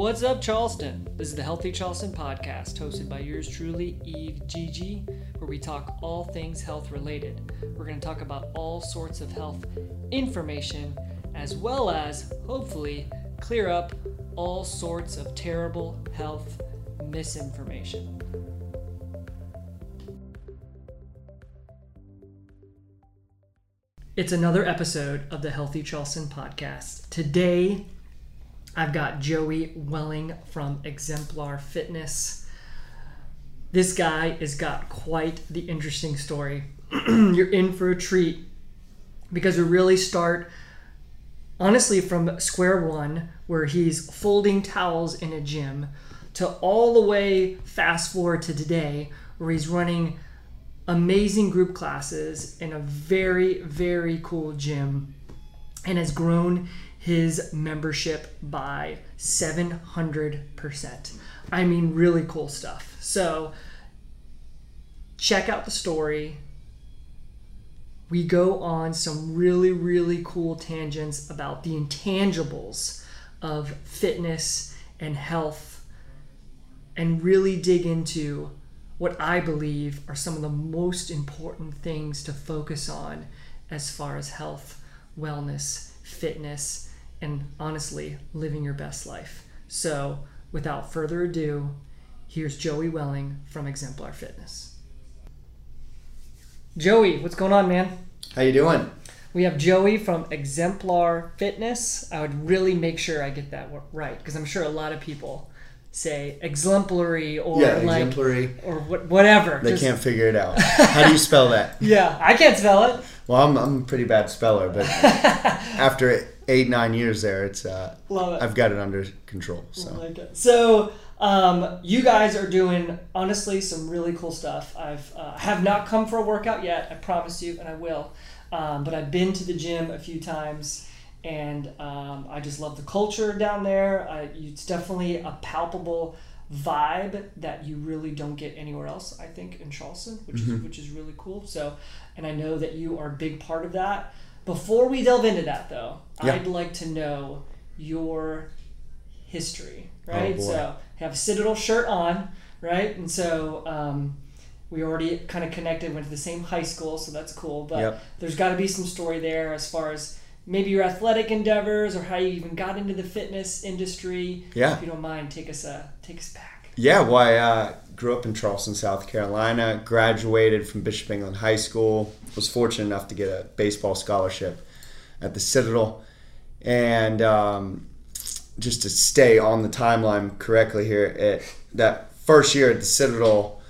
What's up, Charleston? This is the Healthy Charleston podcast, hosted by yours truly, Eve Gigi, where we talk all things health related. We're going to talk about all sorts of health information, as well as, hopefully, clear up all sorts of terrible health misinformation. It's another episode of the Healthy Charleston podcast. Today, I've got Joey Welling from Exemplar Fitness. This guy has got quite the interesting story. You're in for a treat because we really start, honestly, from square one, where he's folding towels in a gym, to all the way fast forward to today, where he's running amazing group classes in a very, very cool gym and has grown his membership by 700%. I mean, really cool stuff. So, check out the story. We go on some really, really cool tangents about the intangibles of fitness and health and really dig into what I believe are some of the most important things to focus on as far as health, wellness, fitness, and honestly, living your best life. So, without further ado, here's Joey Welling from Exemplar Fitness. Joey, what's going on, man? How you doing? We have Joey from Exemplar Fitness. I would really make sure I get that right because I'm sure a lot of people say exemplary or yeah, like exemplary or whatever. They Just- can't figure it out. How do you spell that? Yeah, I can't spell it. Well, I'm, I'm a pretty bad speller, but after eight nine years there, it's uh, Love it. I've got it under control. I So like it. So, um, you guys are doing honestly some really cool stuff. I've uh, have not come for a workout yet. I promise you, and I will. Um, but I've been to the gym a few times, and um, I just love the culture down there. I, it's definitely a palpable vibe that you really don't get anywhere else. I think in Charleston, which is which is really cool. So, and I know that you are a big part of that. Before we delve into that, though, Yeah. I'd like to know your history, right? boy. so have a Citadel shirt on, right? And so um, we already kind of connected, went to the same high school, so that's cool. But Yep. there's got to be some story there as far as maybe your athletic endeavors or how you even got into the fitness industry. Yeah. If you don't mind, take us uh, take us back. yeah, well, uh, grew up in Charleston, South Carolina. Graduated from Bishop England High School. Was fortunate enough to get a baseball scholarship at the Citadel, and um, just to stay on the timeline correctly here, at that first year at the Citadel,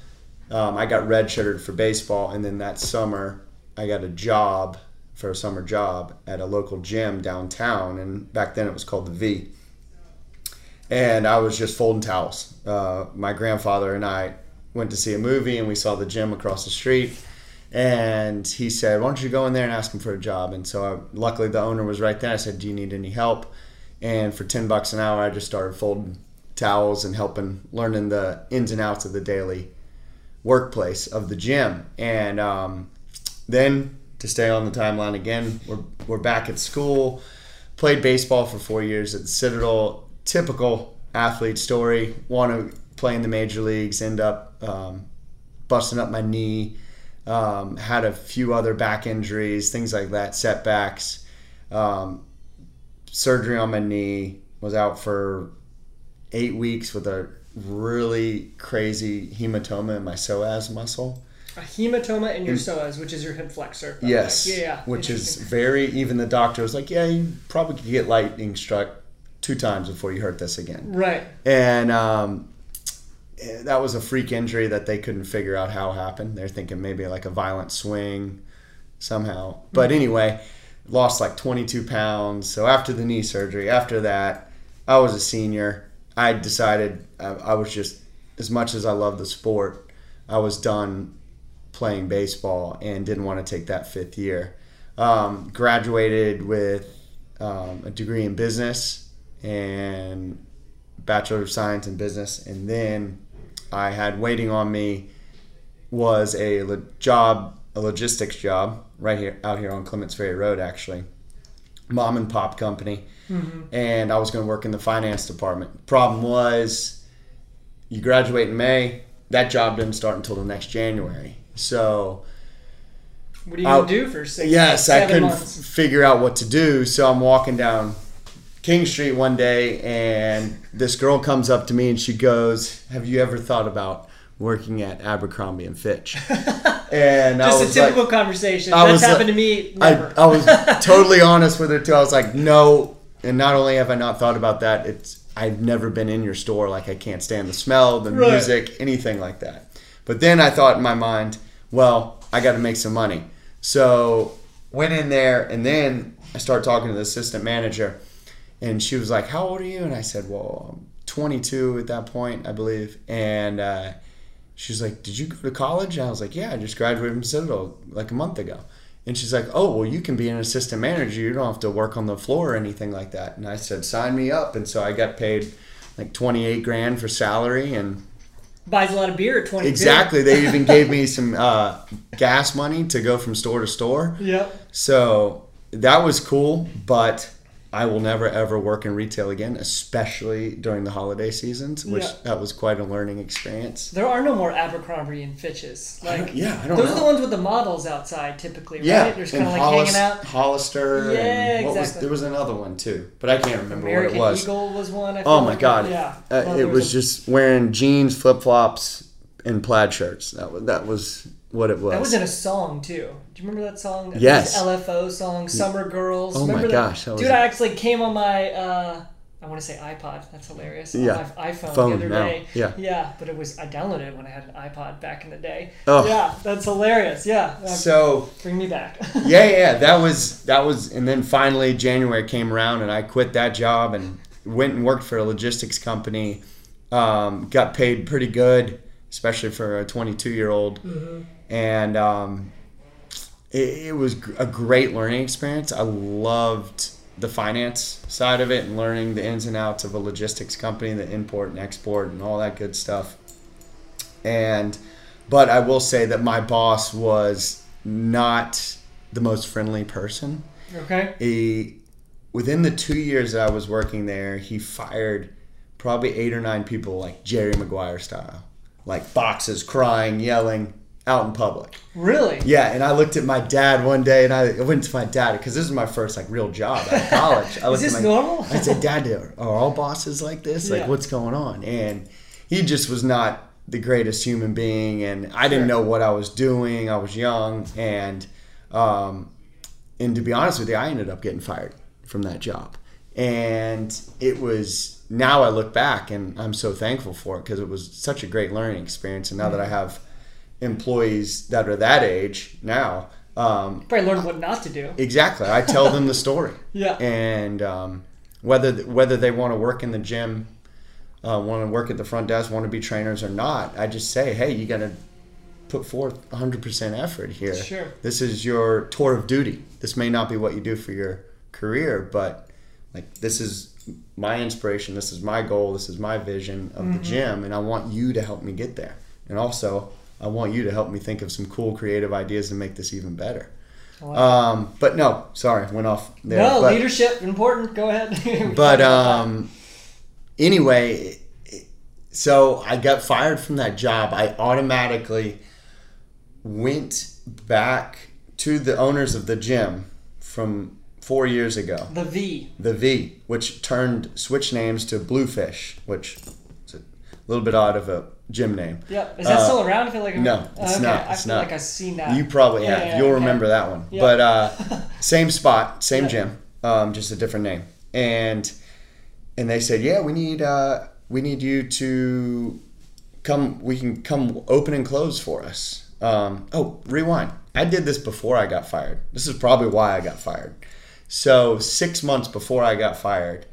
um, I got redshirted for baseball, and then that summer I got a job for a summer job at a local gym downtown, and back then it was called the V. And I was just folding towels. Uh, my grandfather and I went to see a movie, and we saw the gym across the street. And he said, "Why don't you go in there and ask him for a job?" And so, I, luckily, the owner was right there. I said, "Do you need any help?" And for ten bucks an hour, I just started folding towels and helping, learning the ins and outs of the daily workplace of the gym. And um, then to stay on the timeline again, we're, we're back at school. Played baseball for four years at the Citadel. Typical athlete story. Want to play in the major leagues, end up um, busting up my knee. Um, had a few other back injuries, things like that, setbacks. Um, surgery on my knee. Was out for eight weeks with a really crazy hematoma in my psoas muscle. A hematoma in your psoas, which is your hip flexor. Yes. Yeah, yeah. Which is very, even the doctor was like, yeah, you probably could get lightning struck two times before you hurt this again. right. And um, eh, that was a freak injury that they couldn't figure out how happened. They're thinking maybe like a violent swing somehow. But anyway, lost like 22 pounds. So after the knee surgery, after that, I was a senior. I decided I, I was just, as much as I love the sport, I was done playing baseball and didn't want to take that fifth year. Um, graduated with um, a degree in business and bachelor of science in business, and then I had waiting on me was a lo- job, a logistics job right here out here on Clements Ferry Road, actually, mom and pop company, mm-hmm. and I was going to work in the finance department. Problem was, you graduate in May. That job didn't start until the next January. So What do you I'll- do for six? yes, I couldn't f- figure out what to do. So I'm walking down King Street one day, and this girl comes up to me and she goes, "Have you ever thought about working at Abercrombie and Fitch?" And I Just a was like, typical conversation. I That's happened like- to me. I, Never. I was totally honest with her too. I was like, no. And not only have I not thought about that, it's I've never been in your store. Like I can't stand the smell, the Right. music, anything like that. But then I thought in my mind, well, I got to make some money. So went in there, and then I started talking to the assistant manager, and she was like, "How old are you?" And I said, "Well, I'm 22 at that point, I believe." And uh, she's like, "Did you go to college?" And I was like, "Yeah, I just graduated from Citadel like a month ago." And she's like, "Oh, well, you can be an assistant manager. You don't have to work on the floor or anything like that." And I said, "Sign me up." And so I got paid like 28 grand for salary and Buys a lot of beer at 22. exactly they even gave me some uh, gas money to go from store to store. Yeah. So that was cool, but I will never ever work in retail again, especially during the holiday seasons, which Yeah. that was quite a learning experience. There are no more Abercrombie and Fitches. Like, don't- yeah, I don't those know. are the ones with the models outside, typically, Yeah, right? There's kind of like Hollis- hanging out. Hollister. Yeah, and what was, exactly. there was another one too, but I can't remember American what it was. Eagle was one. I Oh my like. god! Yeah. uh, Well, it there was a- just wearing jeans, flip flops, and plaid shirts. That was that was what it was. That was in a song too. Do you remember that song? Yes. This LFO song, "Summer Girls." Oh my remember gosh, that was dude! a- I actually came on my. Uh, I want to say iPod. That's hilarious. Yeah. On my iPhone Phone the other now. day. Yeah. Yeah, but it was I downloaded it when I had an iPod back in the day. Oh. Yeah, that's hilarious. Yeah. Uh, so bring me back. yeah, yeah, that was that was, and then finally January came around, and I quit that job and went and worked for a logistics company. Um, got paid pretty good, especially for a 22 year old, and um, it, it was a great learning experience. I loved the finance side of it and learning the ins and outs of a logistics company, the import and export, and all that good stuff. And but I will say that my boss was not the most friendly person. okay. He within the two years that I was working there, he fired probably eight or nine people like Jerry Maguire style, like boxes, crying, yelling out in public. Really? Yeah, and I looked at my dad one day, and I went to my dad because this is my first like real job out of college. I Is this my, normal? I said, "Dad, are all bosses like this? Like, Yeah. what's going on?" And he just was not the greatest human being, and I didn't Sure. know what I was doing. I was young, and um, and to be honest with you, I ended up getting fired from that job, and it was. Now I look back, and I'm so thankful for it because it was such a great learning experience. And now that I have employees that are that age now. Um, Probably learn what not to do. exactly, I tell them the story, Yeah. and um, whether whether they want to work in the gym, uh, want to work at the front desk, want to be trainers or not, I just say, hey, you got to put forth 100% effort here. Sure. This is your tour of duty. This may not be what you do for your career, but like this is my inspiration. This is my goal. This is my vision of the gym, and I want you to help me get there. And also, I want you to help me think of some cool, creative ideas to make this even better. Um, but no, sorry, went off there. no, but, leadership important. Go ahead. but um, anyway, so I got fired from that job. I automatically went back to the owners of the gym from four years ago, the V. the V, which turned switch names to Bluefish, which is a little bit odd of a gym name. Yep. Is that Uh, still around? I feel like I'm- no, it's okay. not, I it's feel not. like I've seen that. You probably Yeah, have. yeah, You'll okay. remember that one. Yeah. But uh, same spot, same gym, um, just a different name. And and they said, yeah, we need uh, we need you to come. We can come open and close for us. Um, oh, rewind. I did this before I got fired. This is probably why I got fired. So six months before I got fired,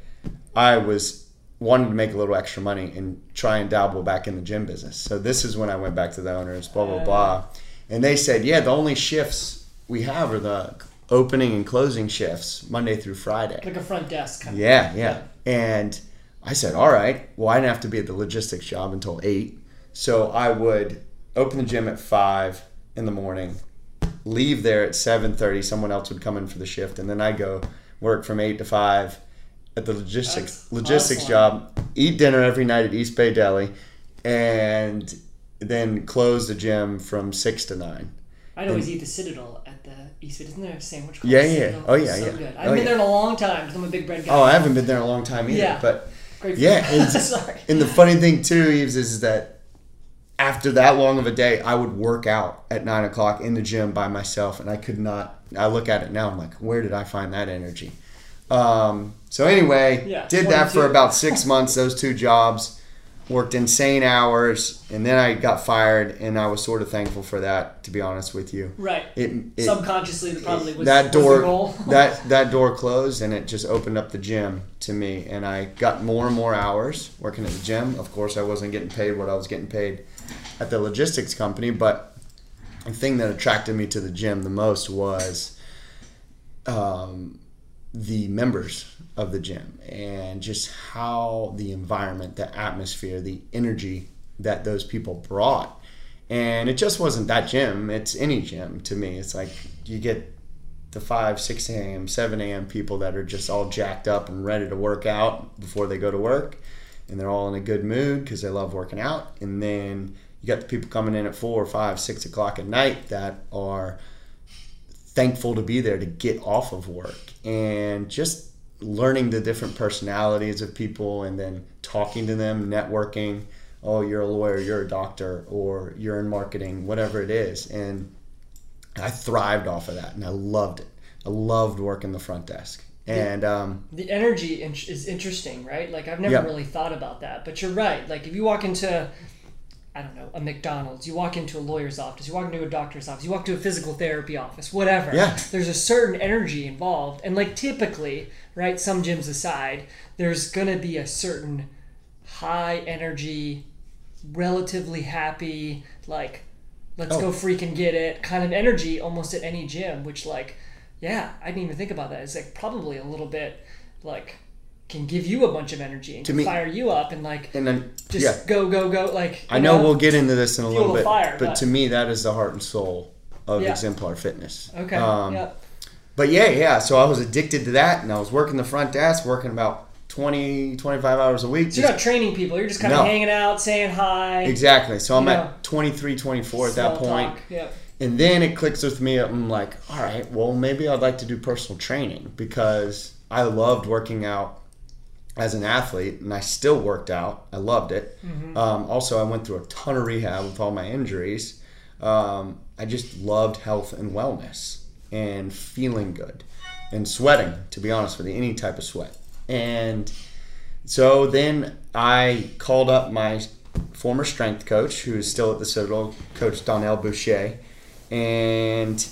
I was wanted to make a little extra money and try and dabble back in the gym business. So this is when I went back to the owners, blah blah blah, and they said, yeah, the only shifts we have are the opening and closing shifts, Monday through Friday. like a front desk. Kind Yeah, yeah. And I said, all right. Well, I didn't have to be at the logistics job until eight, so I would open the gym at five in the morning, leave there at seven thirty. Someone else would come in for the shift, and then I go work from eight to five at the logistics That's logistics awesome. job, eat dinner every night at East Bay Deli, and then close the gym from six to nine. I'd always eat the Citadel at the East. Bay. Isn't there a sandwich called Yeah, yeah. Citadel? Oh, yeah, so yeah. Good. I Oh, haven't been yeah. there in a long time because I'm a big bread guy. Oh, I haven't been there in a long time either. Yeah. But Great. Yeah, it's- Sorry. and the funny thing too, Eves, is that after that long of a day, I would work out at nine o'clock in the gym by myself, and I could not. I look at it now, I'm like, where did I find that energy? Um, so anyway, Yeah, did that for about six months. Those two jobs, worked insane hours, and then I got fired, and I was sort of thankful for that, to be honest with you. Right. It, it Subconsciously, that probably was that was door goal. that that door closed and it just opened up the gym to me and i got more and more hours working at the gym of course i wasn't getting paid what i was getting paid at the logistics company but the thing that attracted me to the gym the most was um, the members of the gym and just how the environment the atmosphere the energy that those people brought. And it just wasn't that gym. It's any gym to me. It's like you get the 5 6 a.m 7 a.m people that are just all jacked up and ready to work out before they go to work. And they're all in a good mood because they love working out. And then you got the people coming in at 4 or 5 6 o'clock at night that are thankful to be there to get off of work and just learning the different personalities of people and then talking to them networking oh you're a lawyer you're a doctor or you're in marketing whatever it is and i thrived off of that and i loved it i loved working the front desk and um, the energy is interesting, right? Like I've never Yeah. really thought about that, but you're right. Like if you walk into, I don't know, a McDonald's, you walk into a lawyer's office, you walk into a doctor's office, you walk to a physical therapy office, whatever. Yeah. There's a certain energy involved, and like typically, right? Some gyms aside, there's gonna be a certain high energy, relatively happy, like let's Oh. go freaking get it kind of energy almost at any gym, which like yeah, I didn't even think about that. It's like probably a little bit like can give you a bunch of energy and To can me- fire you up and like and then just yeah go go go like I you know, we'll get into this in a little bit, fire, but, but- to me, that is the heart and soul of Yeah. Exemplar Fitness. okay Um, yeah But yeah, yeah. So I was addicted to that, and I was working the front desk, working about 20, 25 hours a week. so you're not training people you're just kind of No. hanging out saying hi exactly. So I'm You know, at 23, 24 at that point. talk. yeah And then it clicks with me. I'm like, all right, well, maybe I'd like to do personal training because I loved working out as an athlete and I still worked out. I loved it. Um, also, I went through a ton of rehab with all my injuries. Um, I just loved health and wellness and feeling good and sweating, to be honest with you, any type of sweat. And so then I called up my former strength coach, who is still at the Citadel, Coach Donnell Boucher. And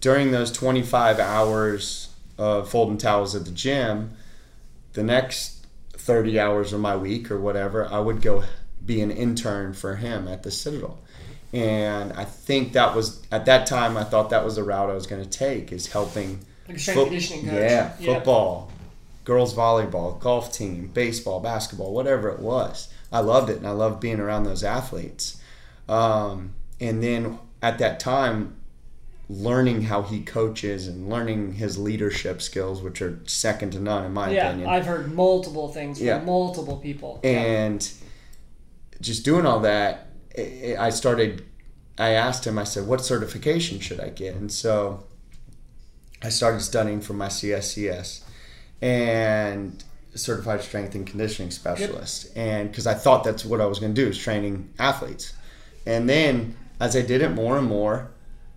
during those 25 hours of folding towels at the gym, the next 30 hours of my week or whatever, I would go be an intern for him at the Citadel. And I think that was, at that time, I thought that was the route I was going to take, is helping like Foot- Yeah, football, girls volleyball, golf team, baseball, basketball, whatever it was. I loved it, and I loved being around those athletes. Um, and then at that time, learning how he coaches and learning his leadership skills, which are second to none in my yeah opinion. I've heard multiple things from Yeah. multiple people and just doing all that, i I started. I asked him. I said, "What certification should I get?" And so I started studying for my CSCS and certified strength and conditioning specialist and because i thought that's what i was going to do is training athletes and then as i did it more and more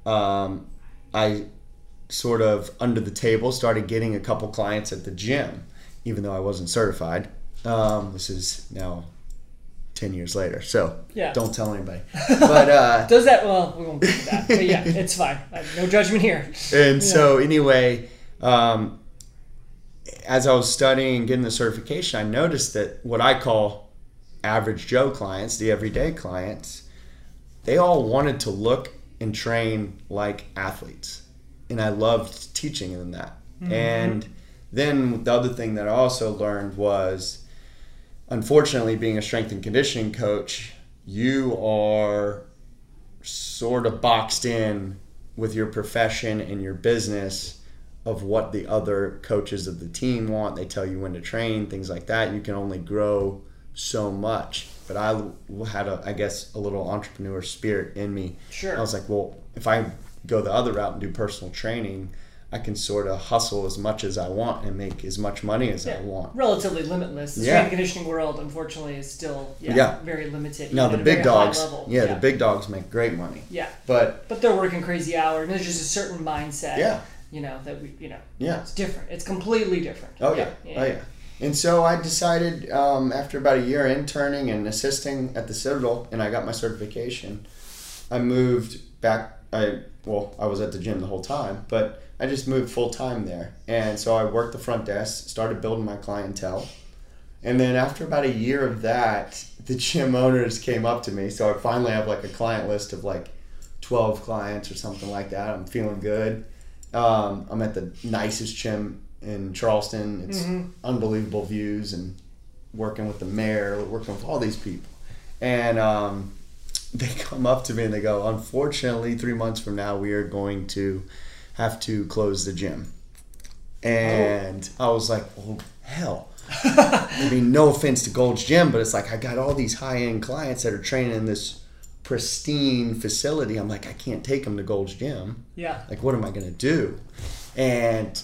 um, i sort of under the table started getting a couple clients at the gym even though i wasn't certified. Um, this is now 10 years later so Yeah. don't tell anybody. But uh, does that well we won't get into that but yeah it's fine. No judgment here. And so anyway um, as i was studying and getting the certification i noticed that what i call average joe clients the everyday clients they all wanted to look and train like athletes and i loved teaching them that mm-hmm. and then the other thing that i also learned was unfortunately being a strength and conditioning coach you are sort of boxed in with your profession and your business of what the other coaches of the team want. They tell you when to train, things like that. You can only grow so much. But I had a, I guess, a little entrepreneur spirit in me. Sure. I was like, well, if I go the other route and do personal training, I can sort of hustle as much as I want and make as much money as I want. Relatively limitless. The Yeah. strength conditioning world, unfortunately, is still yeah, Yeah. very limited. Now the big dogs, yeah, the big dogs make great money. Yeah, But but they're working crazy hours. And there's just a certain mindset. Yeah. You know that we, you know, yeah, it's different. It's completely different. Oh yeah, oh yeah. And so I decided um, after about a year interning and assisting at the Citadel, and I got my certification. I moved back. I well, I was at the gym the whole time, but I just moved full time there, and so I worked the front desk, started building my clientele, and then after about a year of that, the gym owners came up to me. So I finally have like a client list of like twelve clients or something like that. I'm feeling good. Um, I'm at the nicest gym in Charleston. It's Mhm. unbelievable views and working with the mayor, working with all these people. And um, they come up to me and they go, Unfortunately, three months from now, we are going to have to close the gym. And I was like, Oh, hell. I mean, no offense to Gold's Gym, but it's like I got all these high end clients that are training in this pristine facility. I'm like, I can't take them to Gold's Gym Yeah. like what am i going to do and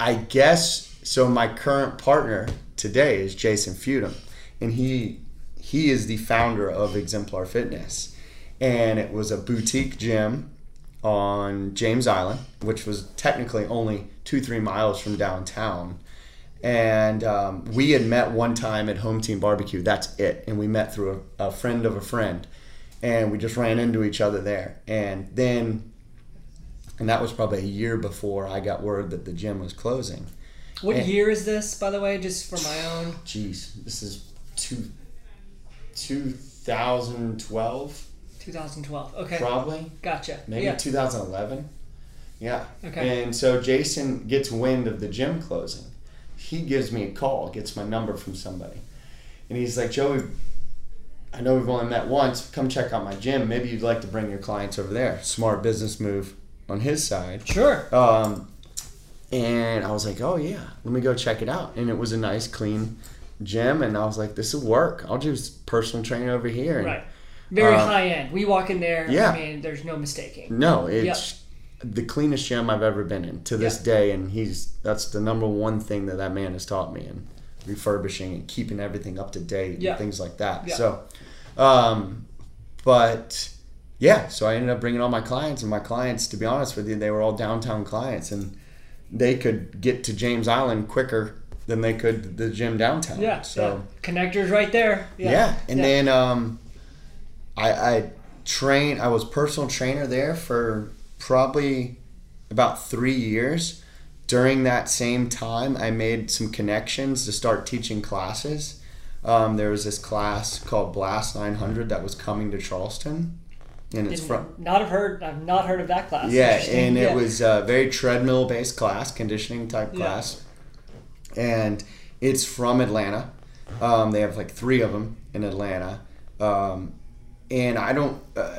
i guess so my current partner today is jason feudham and he he is the founder of exemplar fitness. And it was a boutique gym on james island which was technically only two three miles from downtown. And um, we had met one time at home team barbecue. That's it. And we met through a, a friend of a friend. And we just ran into each other there. And then and that was probably a year before I got word that the gym was closing. What And- year is this, by the way, just for my own? Jeez, this is two, 2012, 2012. Okay. probably, Gotcha. maybe Yeah. 2011. Yeah. Okay. And so Jason gets wind of the gym closing. He gives me a call, gets my number from somebody, and he's like, Joey. I know we've only met once. Come check out my gym. Maybe you'd like to bring your clients over there. Smart business move on his side. Sure. Um, and I was like, oh yeah, let me go check it out. And it was a nice, clean gym. And I was like, this will work. I'll just personal trainer over here. And Right. Very Um, high end. We walk in there. yeah. I mean, there's no mistaking. No, it's the cleanest gym I've ever been in to this day. And he's that's the number one thing that that man has taught me and refurbishing and keeping everything up to date Yeah. and things like that. So, um, but yeah, so I ended up bringing all my clients, and my clients, to be honest with you, they were all downtown clients, and they could get to James Island quicker than they could the gym downtown. Yeah. So yeah. connectors right there. yeah, Yeah. and Yeah. then um, I, I trained. I was personal trainer there for probably about three years. During that same time, I made some connections to start teaching classes. Um, there was this class called Blast 900 that was coming to Charleston, and it's from not have heard. I've not heard of that class. yeah, and Yeah. it was a very treadmill based class, conditioning type class, Yeah. and it's from Atlanta. Um, they have like three of them in Atlanta, um, and I don't. Uh,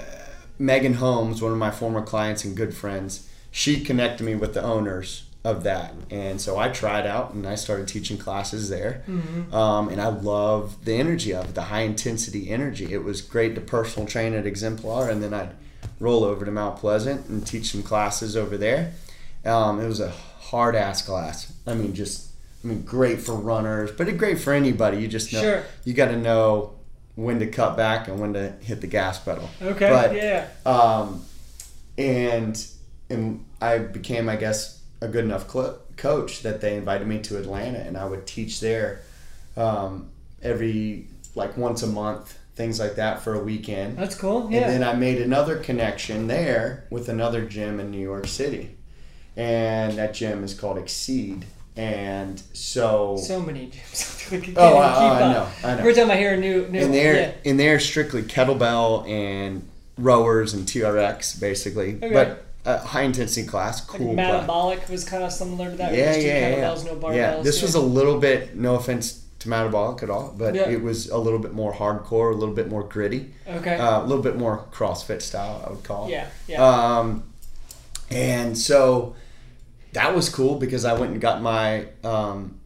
Megan Holmes, one of my former clients and good friends, she connected me with the owners of that, and so I tried out and I started teaching classes there, Mm-hmm. um, and I love the energy of it, the high intensity energy. It was great to personal train at Exemplar, and then I'd roll over to Mount Pleasant and teach some classes over there. Um, it was a hard ass class. I mean, just I mean, great for runners, but it great for anybody. You just know Sure. you got to know when to cut back and when to hit the gas pedal. Okay. But yeah. um, and and I became, I guess, a good enough cl- coach that they invited me to Atlanta, and I would teach there um, every like once a month, things like that for a weekend. That's cool. Yeah. And then I made another connection there with another gym in New York City, and that gym is called Exceed. And so, so many gyms. Oh, I, I know, I know. Every time I hear a new, new and they're yeah. and they're strictly kettlebell and rowers and TRX basically, Okay. but a high intensity class, Like cool class. metabolic was kind of similar to that. Yeah, yeah, yeah. no barbells. yeah, this was a little bit. No offense to metabolic at all, but Yeah. it was a little bit more hardcore, a little bit more gritty, okay. uh, a little bit more CrossFit style, I would call it. yeah, yeah. Um, and so that was cool because I went and got my um,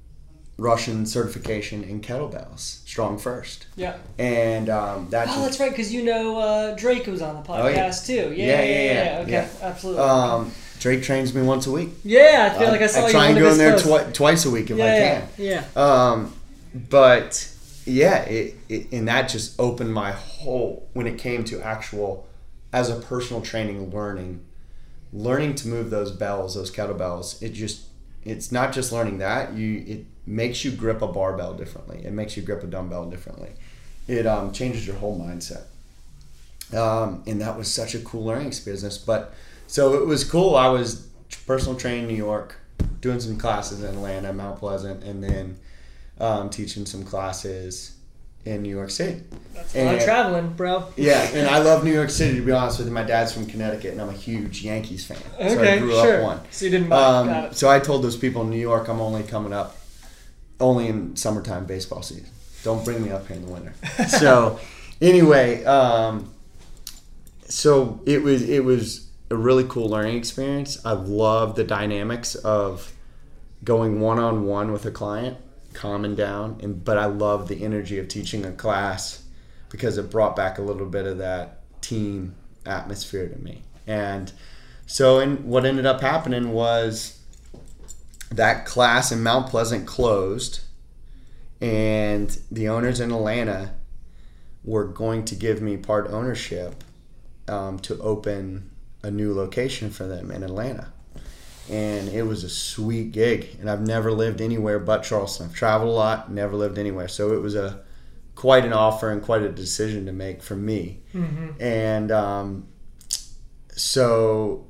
Russian certification in kettlebells, StrongFirst, Yeah. and um, that Oh, that's right, because you know uh, Drake was on the Oh, yeah. podcast too. Yeah, Yeah, yeah, yeah. yeah, Okay, absolutely. um, Drake trains me once a week. yeah, I feel like I saw you. try and go in there twi- twice a week if I yeah, can. yeah. Um, but yeah, it, it and that just opened my whole when it came to actual as a personal training learning, learning to move those bells, those kettlebells. It just it's not just learning that you it makes you grip a barbell differently. It makes you grip a dumbbell differently. It um, changes your whole mindset. Um, and that was such a cool learning experience. But so it was cool. I was personal training in New York, doing some classes in Atlanta, Mount Pleasant, and then um, teaching some classes in New York City. That's a lot of And- traveling, bro. Yeah, and I love New York City to be honest with you. My dad's from Connecticut, and I'm a huge Yankees fan. so I Okay, grew sure. up one. So you didn't Um, so I told those people in New York, I'm only coming up only in summertime baseball season. Don't bring me up here in the winter. so anyway, um, so it was it was a really cool learning experience. I love the dynamics of going one on one with a client, calming down, and but I love the energy of teaching a class because it brought back a little bit of that team atmosphere to me. And so, and what ended up happening was that class in Mount Pleasant closed, and the owners in Atlanta were going to give me part ownership um, to open a new location for them in Atlanta. And it was a sweet gig, and I've never lived anywhere but Charleston. I've traveled a lot, never lived anywhere, so it was a quite an offer and quite a decision to make for me. Mm-hmm. And um, so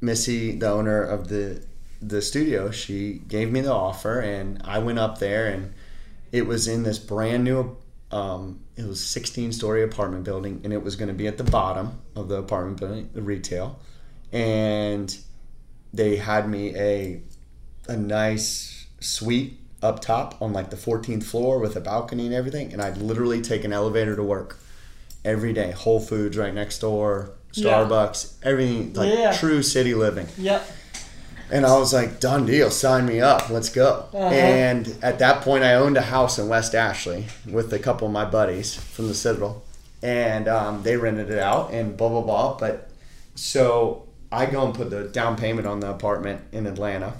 Missy, the owner of the the studio, she gave me the offer, and I went up there, and it was in this brand new. Um, it was 16 story apartment building, and it was going to be at the bottom of the apartment building, the retail, and they had me a a nice suite up top on like the 14th floor with a balcony and everything, and I'd literally take an elevator to work every day. Whole Foods right next door, Yeah. Starbucks, everything like Yeah. true city living. Yep. And I was like, done deal, sign me up, let's go. Uh-huh. And at that point, I owned a house in West Ashley with a couple of my buddies from the Citadel. And um, they rented it out and blah, blah, blah. But so I go and put the down payment on the apartment in Atlanta.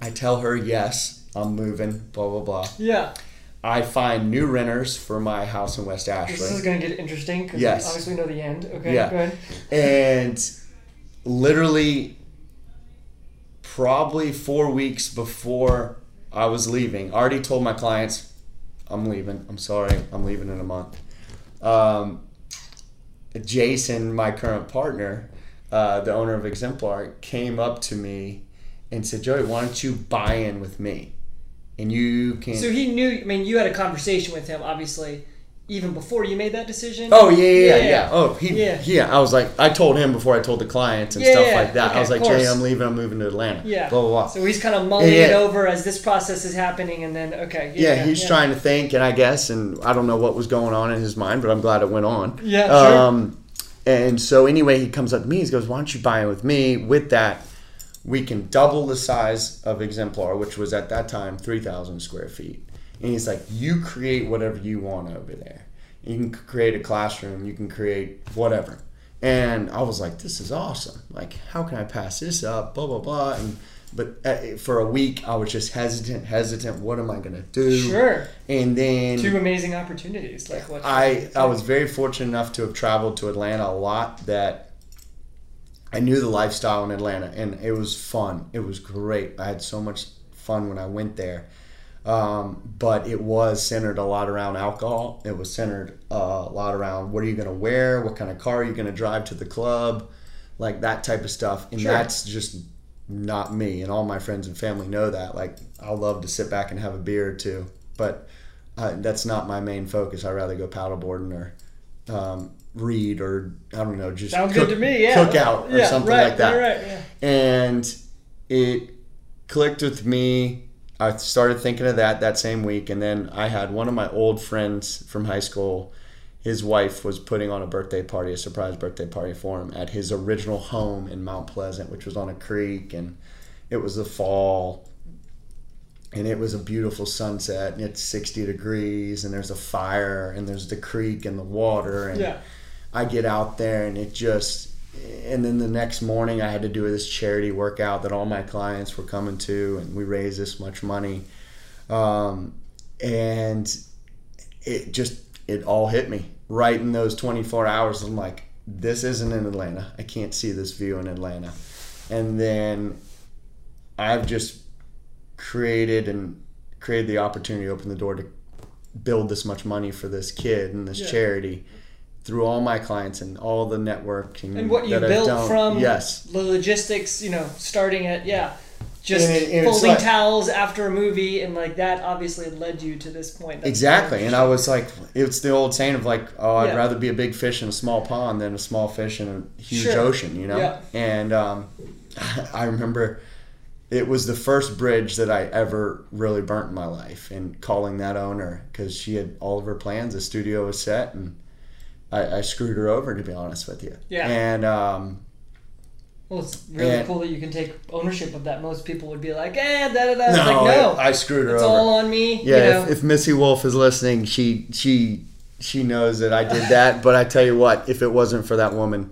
I tell her, yes, I'm moving, blah, blah, blah. Yeah. I find new renters for my house in West Ashley. This is going to get interesting because Yes. obviously know the end. Okay, Yeah. go ahead. and literally probably four weeks before I was leaving, I already told my clients, I'm leaving. I'm sorry, I'm leaving in a month. Um, Jason, my current partner, uh, the owner of Exemplar, came up to me and said, Joey, why don't you buy in with me? And you can. So he knew. I mean, you had a conversation with him, obviously, even before you made that decision. Oh yeah, yeah, yeah, Yeah. yeah. Oh, he, Yeah. yeah. I was like, I told him before I told the clients and Yeah, stuff like that. okay, I was like. Jay, I'm leaving. I'm moving to Atlanta. Yeah. Blah blah blah. So he's kind of mulling it over as this process is happening, and then okay. yeah, he's trying to think, and I guess, and I don't know what was going on in his mind, but I'm glad it went on. Yeah, sure. Um, and so anyway, he comes up to me. He goes, "Why don't you buy in with me? With that, we can double the size of Exemplar, which was at that time 3,000 square feet." And he's like, "You create whatever you want over there. You can create a classroom. You can create whatever." And I was like, "This is awesome! Like, how can I pass this up?" Blah blah blah. And but uh, for a week, I was just hesitant, hesitant. What am I gonna do? Sure. And then Two amazing opportunities. Like what? I I was very fortunate enough to have traveled to Atlanta a lot that I knew the lifestyle in Atlanta and it was fun. It was great. I had so much fun when I went there. Um, but it was centered a lot around alcohol. It was centered uh, a lot around what are you going to wear, what kind of car are you going to drive to the club, like that type of stuff. And Sure. that's just not me. And all my friends and family know that. Like I love to sit back and have a beer or two, but uh, that's not my main focus. I'd rather go paddleboarding or um, read or I don't know, just Sounds cook, good to me. Yeah. cook out or yeah, something right, like that Right. Right. Yeah. and it clicked with me. I started thinking of that that same week, and then I had one of my old friends from high school. his wife was putting on a birthday party, a surprise birthday party for him at his original home in Mount Pleasant, which was on a creek, and it was the fall, and it was a beautiful sunset, and it's 60 degrees, and there's a fire, and there's the creek and the water, and Yeah. I get out there, and it just, and then the next morning I had to do this charity workout that all my clients were coming to, and we raised this much money, um, and it just it all hit me right in those 24 hours. I'm like, this isn't in Atlanta. I can't see this view in Atlanta. And then I've just created and created the opportunity to open the door to build this much money for this kid and this Yeah. charity through all my clients and all the networking And what you built from yes the logistics, you know, starting at yeah, just And and folding like- towels after a movie, and like that obviously led you to this point. That's Exactly. And I was like, it's the old saying of like, oh, I'd Yeah. rather be a big fish in a small pond than a small fish in a huge Sure. ocean, you know? Yeah. And um, I remember it was the first bridge that I ever really burnt in my life. And calling that owner, because she had all of her plans, the studio was set, and I, I screwed her over, to be honest with you. Yeah. And um, Well, it's really And- cool that you can take ownership of that. Most people would be like, eh, da da da. No, like, no, I, I screwed her it's over. all on me. Yeah, you know? if, if Missy Wolf is listening, she she she knows that I did that. but I tell you what, if it wasn't for that woman,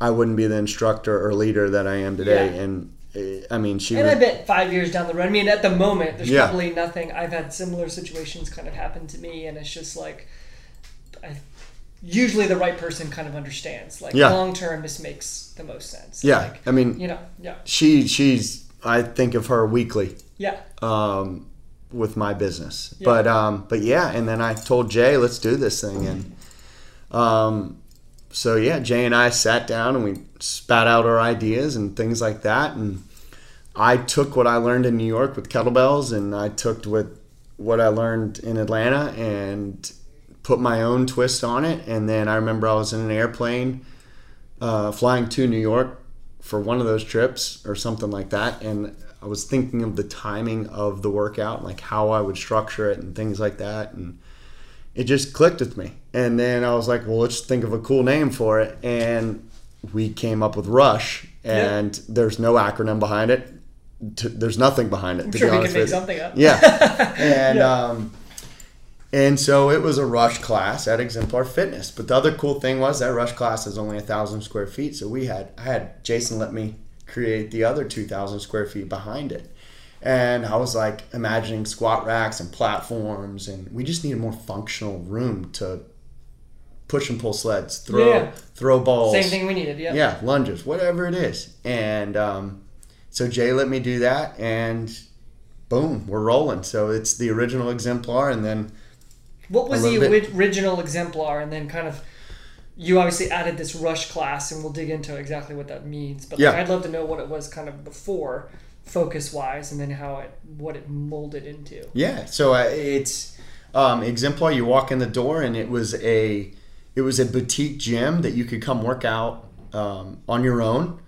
I wouldn't be the instructor or leader that I am today. Yeah. And uh, I mean, she and I bet five years down the road. I mean, at the moment, there's Yeah. probably nothing. I've had similar situations kind of happen to me, and it's just like, I, usually the right person kind of understands. Like Yeah. long term, this makes the most sense. yeah. Like, I mean, you know, yeah, she she's I think of her weekly. yeah, um, with my business. Yeah. But um, but yeah, and then I told Jay, let's do this thing, and um, so yeah, Jay and I sat down and we spat out our ideas and things like that, and I took what I learned in New York with kettlebells, and I took with what I learned in Atlanta and put my own twist on it. And then I remember I was in an airplane uh, flying to New York for one of those trips or something like that, and I was thinking of the timing of the workout, like how I would structure it and things like that, and it just clicked with me. And then I was like, well, let's think of a cool name for it, and we came up with Rush, and there's no acronym behind it. T- there's nothing behind it. I'm to sure be we honest can make something up. Yeah. And um and so it was a rush class at Exemplar Fitness. But the other cool thing was that rush class is only a thousand square feet. So we had I had Jason let me create the other two thousand square feet behind it. And I was like imagining squat racks and platforms and we just needed more functional room to push and pull sleds, throw Yeah. throw balls. Same thing we needed. Yeah. Yeah, lunges, whatever it is. And um, so Jay let me do that, and boom, we're rolling. So it's the original exemplar, and then What was the bit. original exemplar, and then kind of you obviously added this rush class, and we'll dig into exactly what that means. But like, I'd love to know what it was kind of before, focus wise, and then how it what it molded into. yeah, so uh, it's um, exemplar. You walk in the door, and it was a it was a boutique gym that you could come work out um, on your own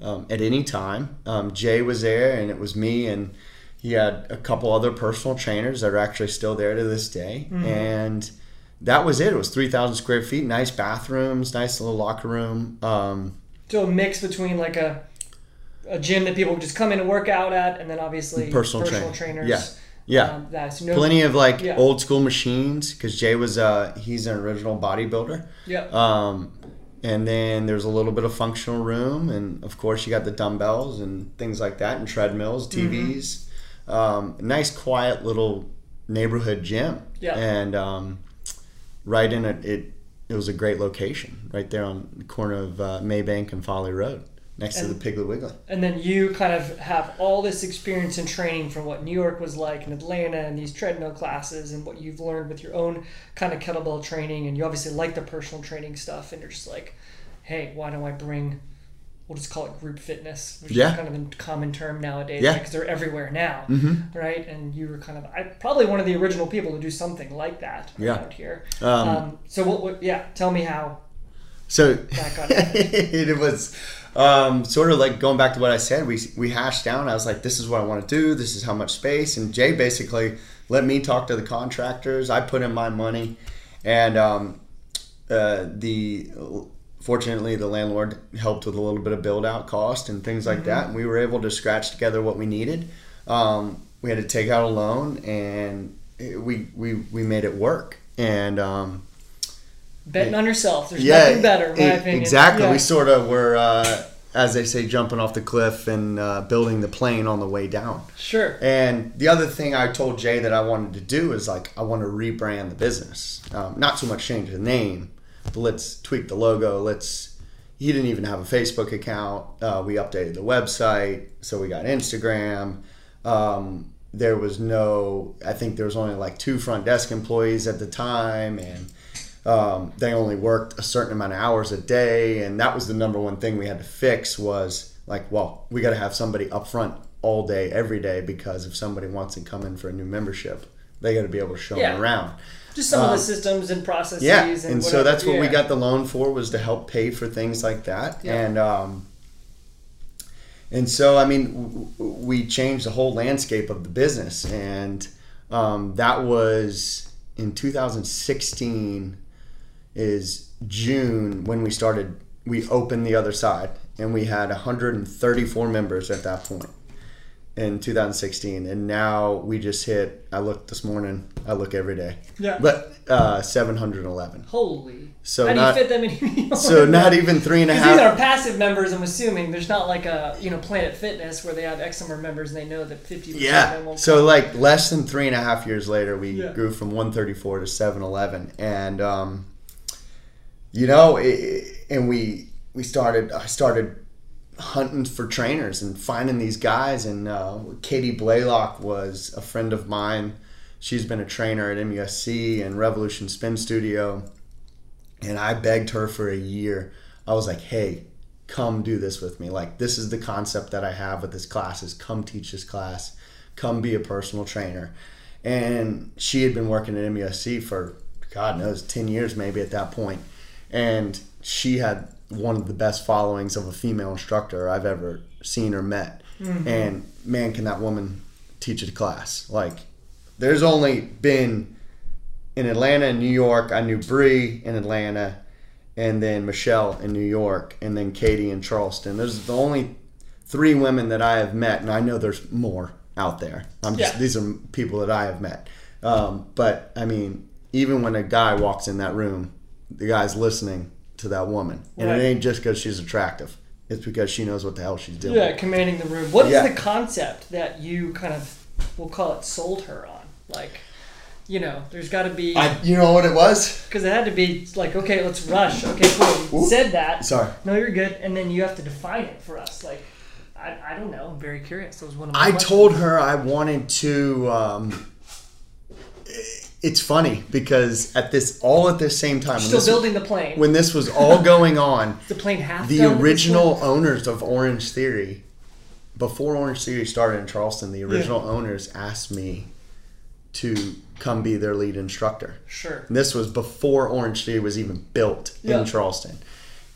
um, at any time. Um, Jay was there, and it was me, and he had a couple other personal trainers that are actually still there to this day, and that was it. It was three thousand square feet, nice bathrooms, nice little locker room. Um, So a mix between like a a gym that people just come in and work out at, and then obviously Personal trainer. trainers. Yeah. yeah, Um, that's no. plenty of like Yeah. old school machines because Jay was uh, he's an original bodybuilder. Yeah. Um, and then there's a little bit of functional room, and of course you got the dumbbells and things like that, and treadmills, Mm-hmm. Um, nice, quiet little neighborhood gym. Yeah. And um, right in it, it it was a great location, right there on the corner of uh, Maybank and Folly Road, next to the Piggly Wiggly. and then you kind of have all this experience and training from what New York was like and Atlanta and these treadmill classes and what you've learned with your own kind of kettlebell training and you obviously like the personal training stuff and you're just like, hey, why don't I bring we'll just call it group fitness, which Yeah. is kind of a common term nowadays Yeah. because they're everywhere now, Mm-hmm. right? And you were kind of I, probably one of the original people to do something like that Yeah. around here. Um, Um, so what, what? Yeah, tell me how So that got. it was um, sort of like going back to what I said. We we hashed down. I was like, "This is what I want to do. This is how much space." And Jay basically let me talk to the contractors. I put in my money, and um, uh, the fortunately the landlord helped with a little bit of build out cost and things like that, and we were able to scratch together what we needed. Um, we had to take out a loan, and it- we we we made it work. And um, Betting on yourself. There's nothing better, opinion. Exactly. Yeah. We sort of were, uh, as they say, jumping off the cliff and uh, building the plane on the way down. Sure. And the other thing I told Jay that I wanted to do is like I want to rebrand the business. Um, not so much change the name, but let's tweak the logo. Let's. He didn't even have a Facebook account. Uh, we updated the website, so we got Instagram. Um, there was no. I think there was only like two front desk employees at the time, and um, they only worked a certain amount of hours a day and that was the number one thing we had to fix was like well we got to have somebody up front all day every day because if somebody wants to come in for a new membership they got to be able to show Yeah. them around Just some of Um, the systems and processes. yeah and, and, so that's what we got the loan for was to help pay for things like that Yeah. and um, and so i mean w- we changed the whole landscape of the business and um, that was in 2016 is june when we started we opened the other side and we had 134 members at that point in 2016 and now we just hit i look this morning i look every day Yeah. but uh, 711 Holy. So How not- do you fit them in? so not even three and a Because these are passive members, I'm assuming. There's not like a you know Planet Fitness where they have X number of members and they know that 50 yeah won't so like less than three and a half years later we Yeah. grew from 134 to 711 and um, you know it, and we we started i started hunting for trainers and finding these guys. And uh, katie blaylock was a friend of mine. She's been a trainer at musc and revolution spin studio. And i begged her for a year. I was like hey come do this with me. Like this is the concept that i have with this class is come teach this class. Come be a personal trainer. And she had been working at musc for god knows 10 years maybe at that point. And she had one of the best followings of a female instructor i've ever seen or met and man can that woman teach a class like there's only been in Atlanta and New York, I knew Bree in Atlanta, and then Michelle in New York, and then Katie in Charleston. Those are the only three women that I have met, and I know there's more out there. I'm just Yeah. these are people that I have met. Um, but I mean, even when a guy walks in that room, the guy's listening to that woman, and Right. it ain't just because she's attractive. It's because she knows what the hell she's doing. Yeah, commanding the room. What is Yeah. the concept that you kind of, we'll call it, sold her on? Like, you know, there's got to be, I, you know what it was? because it had to be like, okay, let's rush. Okay, cool. Ooh. said that. Sorry. No, you're good. And then you have to define it for us. Like, I, I don't know. I'm very curious. That was one of my I questions. told her I wanted to. Um, it's funny because at this all at the same time Still building the plane. when this was all going on, the plane half the done at this original owners of Orange Theory, before Orange Theory started in Charleston, the original owners asked me to come be their lead instructor. Sure. And this was before Orange Theory was even built Yeah. in Charleston.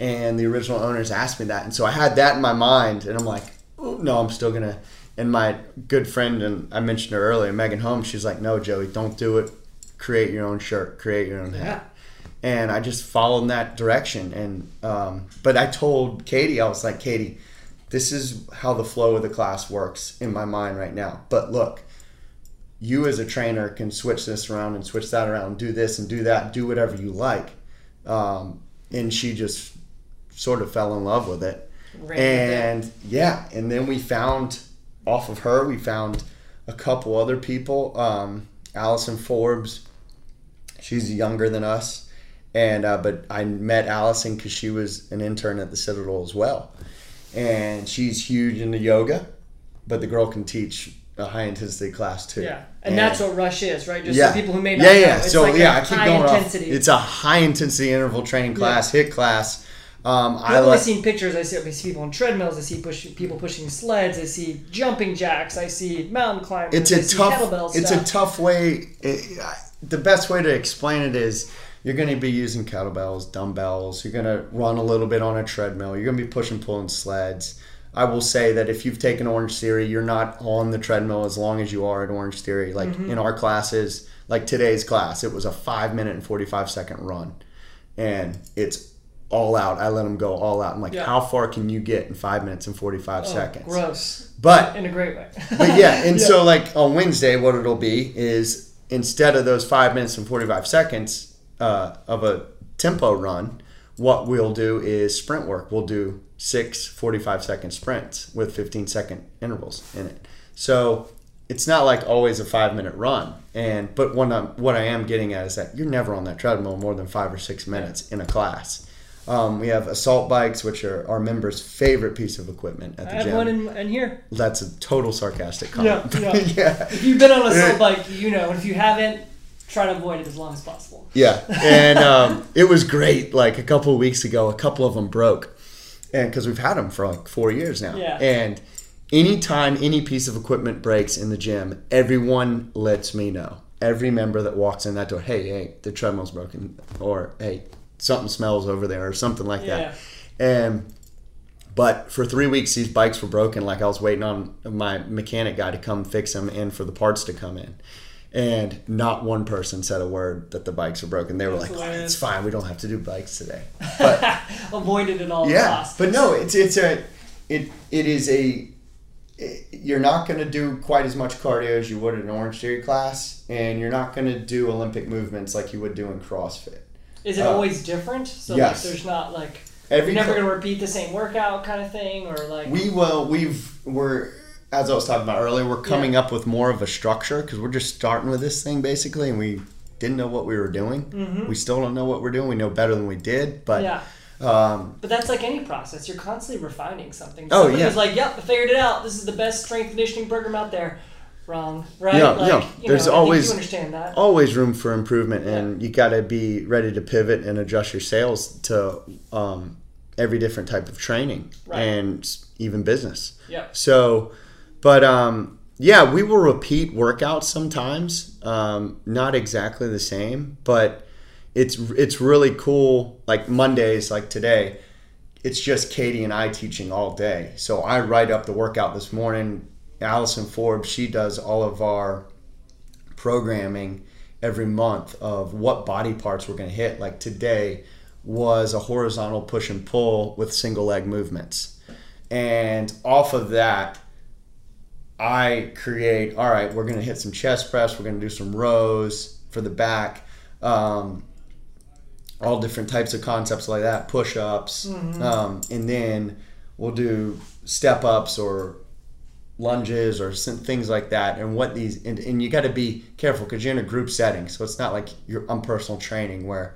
And the original owners asked me that. And so I had that in my mind. And I'm like, oh, no, I'm still going to. And my good friend, and I mentioned her earlier, Megan Holmes, she's like, no, Joey, don't do it. Create your own shirt, create your own hat. Yeah. And I just followed in that direction. And, um, but I told Katie, I was like, Katie, this is how the flow of the class works in my mind right now. But look, you as a trainer can switch this around and switch that around, do this and do that, do whatever you like. Um, and she just sort of fell in love with it. With and yeah, and then we found off of her, we found a couple other people. Um, Allison Forbes, she's younger than us, and uh, but I met Allison because she was an intern at the Citadel as well, and she's huge into yoga, but the girl can teach a high intensity class too. Yeah. And, that's what Rush is, right? Just yeah. people who may not yeah, know. yeah. It's so like yeah, I keep high going intensity. off. It's a high intensity interval training class, hit class. Um, I've only like. seen pictures. I see, I see people on treadmills. I see push, people pushing sleds. I see jumping jacks. I see mountain climbers. It's a tough. It's stuff. a tough way. It, I- the best way to explain it is you're going to be using kettlebells, dumbbells. You're going to run a little bit on a treadmill. You're going to be pushing, pulling sleds. I will say that if you've taken Orange Theory, you're not on the treadmill as long as you are at Orange Theory. Like Mm-hmm. in our classes, like today's class, it was a five minute and 45 second run. and it's all out. I let them go all out. I'm like, Yeah. how far can you get in five minutes and 45 Oh, seconds? Gross. But In a great way. but yeah, and so like on Wednesday, what it'll be is instead of those five minutes and 45 seconds uh, of a tempo run, what we'll do is sprint work. We'll do six 45 second sprints with 15 second intervals in it. So it's not like always a five minute run. And but what I'm what I am getting at is that you're never on that treadmill more than five or six minutes in a class. Um, we have assault bikes, which are our members' favorite piece of equipment at I the have gym. one in, in here. That's a total sarcastic comment. Yeah, yeah. yeah. If you've been on a soul bike, you know. And if you haven't, try to avoid it as long as possible. Yeah, and um, it was great. Like a couple of weeks ago, a couple of them broke, and because we've had them for like four years now. Yeah. And anytime any piece of equipment breaks in the gym, everyone lets me know. Every member that walks in that door, hey, hey, the treadmill's broken, or hey, something smells over there, or something like Yeah. that. And but for three weeks, these bikes were broken. Like I was waiting on my mechanic guy to come fix them and for the parts to come in. And not one person said a word that the bikes were broken. They were That's like, "Oh, "It's fine. We don't have to do bikes today." But Avoid it at all yeah, costs. but no, it's it's a it it is a you're not going to do quite as much cardio as you would in an Orange Theory class, and you're not going to do Olympic movements like you would do in CrossFit. Is it uh, always different? So yes. like, there's not like Every you're never going to repeat the same workout kind of thing, or like We will. We've we're as I was talking about earlier. We're coming up with more of a structure because we're just starting with this thing basically, and we didn't know what we were doing. We still don't know what we're doing. We know better than we did, but yeah. um, But that's like any process. You're constantly refining something. Oh, Somebody yeah. was like, "Yep, I figured it out. This is the best strength conditioning program out there." Wrong, right? Yeah, like, yeah. There's know, always- you understand that. always room for improvement, and you got to be ready to pivot and adjust your sails to um, every different type of training Right. and even business. Yeah. So, but um, yeah, we will repeat workouts sometimes. Um, not exactly the same, but it's it's really cool. Like Mondays, like today, it's just Katie and I teaching all day. So I write up the workout this morning. Allison Forbes, she does all of our programming every month of what body parts we're going to hit. Like today was a horizontal push and pull with single leg movements. And off of that, I create, all right, we're going to hit some chest press, we're going to do some rows for the back, um, all different types of concepts like that, push ups, um, and then we'll do step ups or lunges or some things like that and what these and, and you got to be careful because you're in a group setting so it's not like you're on personal training where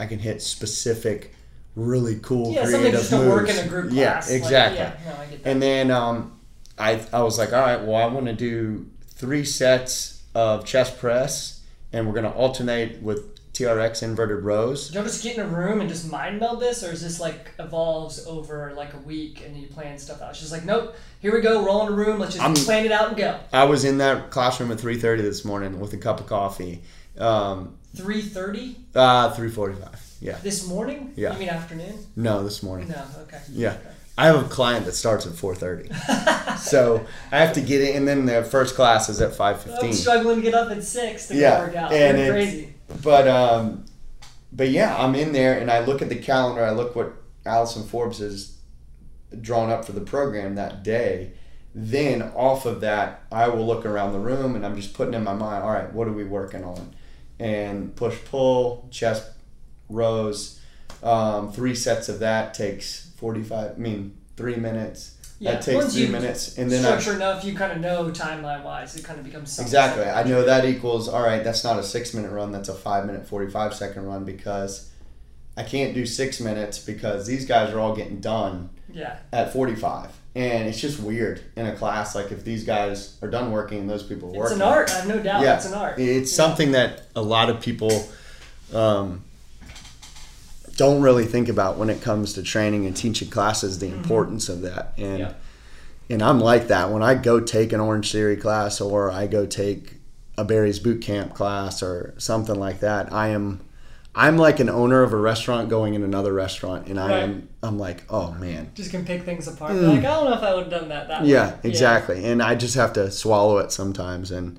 i can hit specific really cool Yeah, creative to work moves. in a group yeah class. Like, exactly yeah, no, I get that. and then um, I, I was like all right well i want to do three sets of chest press and we're going to alternate with trx inverted rows Do you just get in a room and just mind meld this, or is this like evolves over like a week and you plan stuff out? It's just like, nope, here we go, all in a room, let's just I'm- plan it out and go. i was in that classroom at 3.30 this morning with a cup of coffee um, Three thirty uh, 3.45 yeah this morning? Yeah. You mean afternoon? no this morning No, okay. Yeah. Okay. I have a client that starts at 4:30, so I have to get in, and then the first class is at I'm 5:15. struggling to get up at six to Yeah, go work out. and it's- crazy. But um, but yeah, I'm in there, and I look at the calendar. I look what Allison Forbes has drawn up for the program that day. Then off of that, I will look around the room, and I'm just putting in my mind, all right, what are we working on? And push pull, chest rows, um, three sets of that takes 45. I mean, three minutes. Yeah, that takes once three you minutes, and then I Structure enough, you kind of know timeline wise. It kind of becomes something Exactly. I know that equals all right. That's not a six minute run. That's a five minute forty five second run because I can't do six minutes because these guys are all getting done Yeah, at forty five, and it's just weird in a class. Like if these guys are done working and those people work. it's working, an art. I have no doubt. Yeah. It's an art. It's Yeah. something that a lot of people um, don't really think about when it comes to training and teaching classes. The importance of that, and Mm-hmm. Yeah. and I'm like that when I go take an Orange Theory class or I go take a Barry's Boot Camp class or something like that. I am. I'm like an owner of a restaurant going in another restaurant, and I am. I'm like, oh man, Just can pick things apart. Like I don't know if I would have done that that way. Mm. yeah, exactly. And I just have to swallow it sometimes. And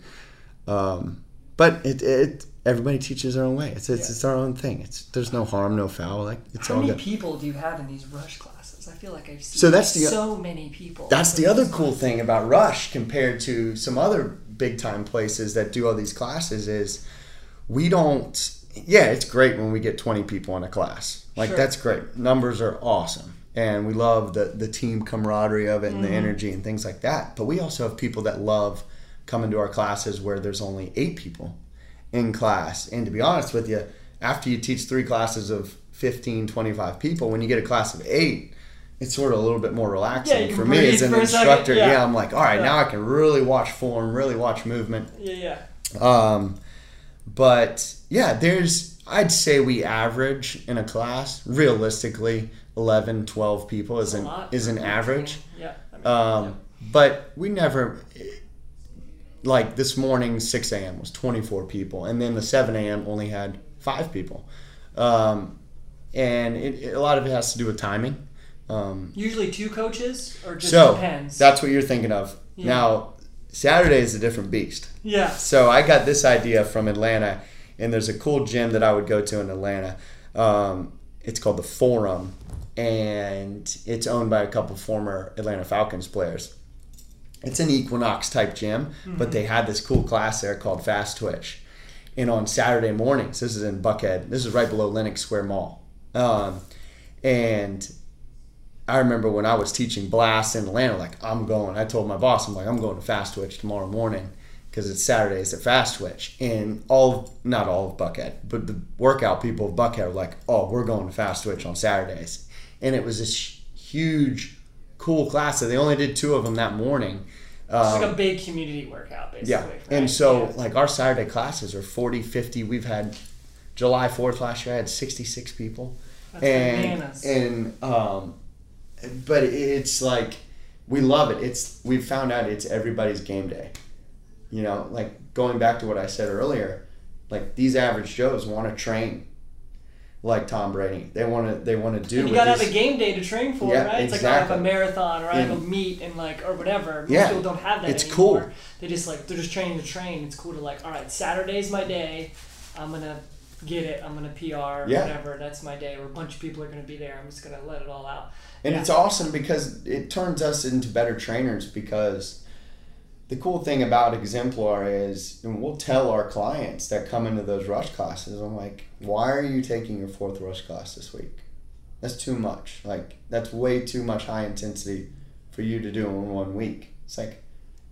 um, but it, it everybody teaches their own way. It's it's, Yeah. it's our own thing. It's there's no harm, no foul. Like it's How all many good. people do you have in these rush classes? I feel like I've seen So that's the- so many people. That's the other cool classes. thing about Rush compared to some other big time places that do all these classes is we don't. Yeah, it's great when we get 20 people in a class. Like Sure. that's great. Numbers are awesome. And we love the the team camaraderie of it and Mm-hmm. the energy and things like that. But we also have people that love coming to our classes where there's only 8 people in class. And to be honest with you, after you teach 3 classes of 15, 25 people, when you get a class of 8, it's sort of a little bit more relaxing Yeah, for me as an for a second, instructor. yeah. yeah, I'm like, all right, Yeah. now I can really watch form, really watch movement. Yeah, yeah. Um, but yeah, there's, I'd say we average in a class, realistically, 11, 12 people is an, is an average. Yeah. I mean, Um, But we never, like this morning, 6 a.m. was 24 people, and then the 7 a.m. only had five people. Um, and it, a lot of it has to do with timing. Um. Usually two coaches, or just so depends. that's what you're thinking of. Yeah. Now, Saturday is a different beast. yeah. So I got this idea from Atlanta, and there's a cool gym that I would go to in Atlanta. Um, it's called the Forum, and it's owned by a couple former Atlanta Falcons players. It's an Equinox type gym, but they had this cool class there called Fast Twitch. And on Saturday mornings, this is in Buckhead. This is right below Lenox Square Mall. Um, and I remember when I was teaching Blast in Atlanta, like I'm going. I told my boss, I'm like, I'm going to Fast Twitch tomorrow morning because it's Saturdays at Fast Twitch, and all not all of Buckhead, but the workout people of Buckhead were like, oh, we're going to Fast Twitch on Saturdays, and it was this huge, cool class. So they only did two of them that morning. It's Um, like a big community workout, basically. yeah. right? And so, Yeah. like, our Saturday classes are 40, 50. We've had July 4th last year, I had 66 people. That's and, bananas. and, um, but it's like, we love it. It's, we've found out it's everybody's game day. You know, like, going back to what I said earlier, like, these average Joes want to train like Tom Brady. They want to, they want to do And you gotta have a game day to train for, Yeah, right? It's like oh, I have a marathon or I have a meet and like or whatever. Most Yeah, people don't have that it's anymore. cool. They just like they're just training to train. It's cool to like, all right, Saturday's my day. I'm gonna get it. I'm gonna PR Yeah. whatever. That's my day. Or a bunch of people are gonna be there. I'm just gonna let it all out. And Yeah. it's awesome because it turns us into better trainers because the cool thing about Exemplar is, and we'll tell our clients that come into those rush classes, I'm like, why are you taking your fourth rush class this week? That's too much. Like, that's way too much high intensity for you to do in one week. It's like,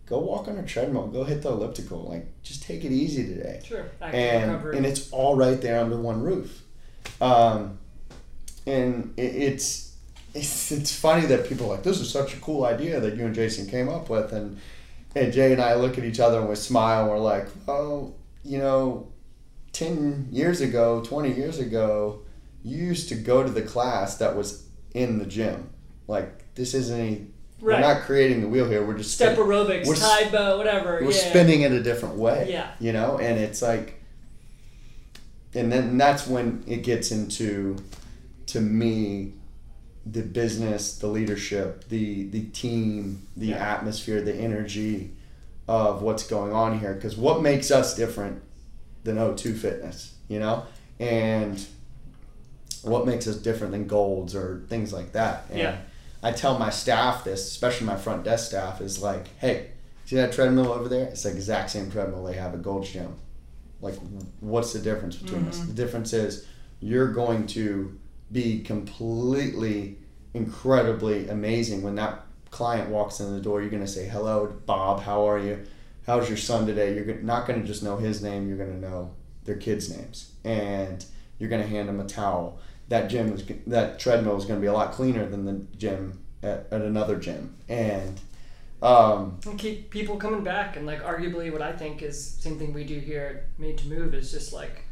go walk on a treadmill, go hit the elliptical. Like, just take it easy today Sure. And recovery. and it's all right there under one roof. Um, and it, it's, it's it's funny that people are like this is such a cool idea that you and Jason came up with, and and Jay and I look at each other and we smile. And we're like, oh, you know, ten years ago, twenty years ago, you used to go to the class that was in the gym. Like this isn't any. Right. We're not creating the wheel here. We're just Step spin- aerobics, we're bow, whatever. we're yeah. spinning it a different way. Yeah. You know, and it's like, and then that's when it gets into, to me, the business, the leadership, the the team, the Yeah. atmosphere, the energy of what's going on here. Because what makes us different than O2 Fitness, you know, and what makes us different than Golds or things like that. And Yeah. I tell my staff this, especially my front desk staff, is like, hey, see that treadmill over there? It's the exact same treadmill they have at Gold's Gym. Like, what's the difference between us? Mhm. The difference is you're going to be completely, incredibly amazing when that client walks in the door. You're going to say, hello, Bob, how are you? How's your son today? You're not going to just know his name, you're going to know their kids' names. And you're going to hand them a towel. That gym is that treadmill is going to be a lot cleaner than the gym at, at another gym. And um, and keep people coming back and like arguably what i think is same thing we do here at made to move is just like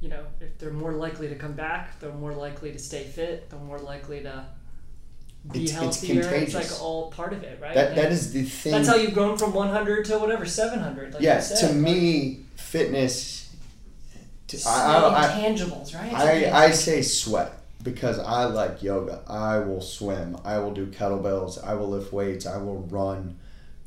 you know if they're more likely to come back they're more likely to stay fit they're more likely to be It's- it's healthier it's, contagious. like all part of it right that And that is the thing. that's how you've grown from 100 to whatever 700 like yeah, said. to me, fitness. To, It's I, I, intangibles right I, I say sweat because I like yoga. I will swim. I will do kettlebells. I will lift weights. I will run.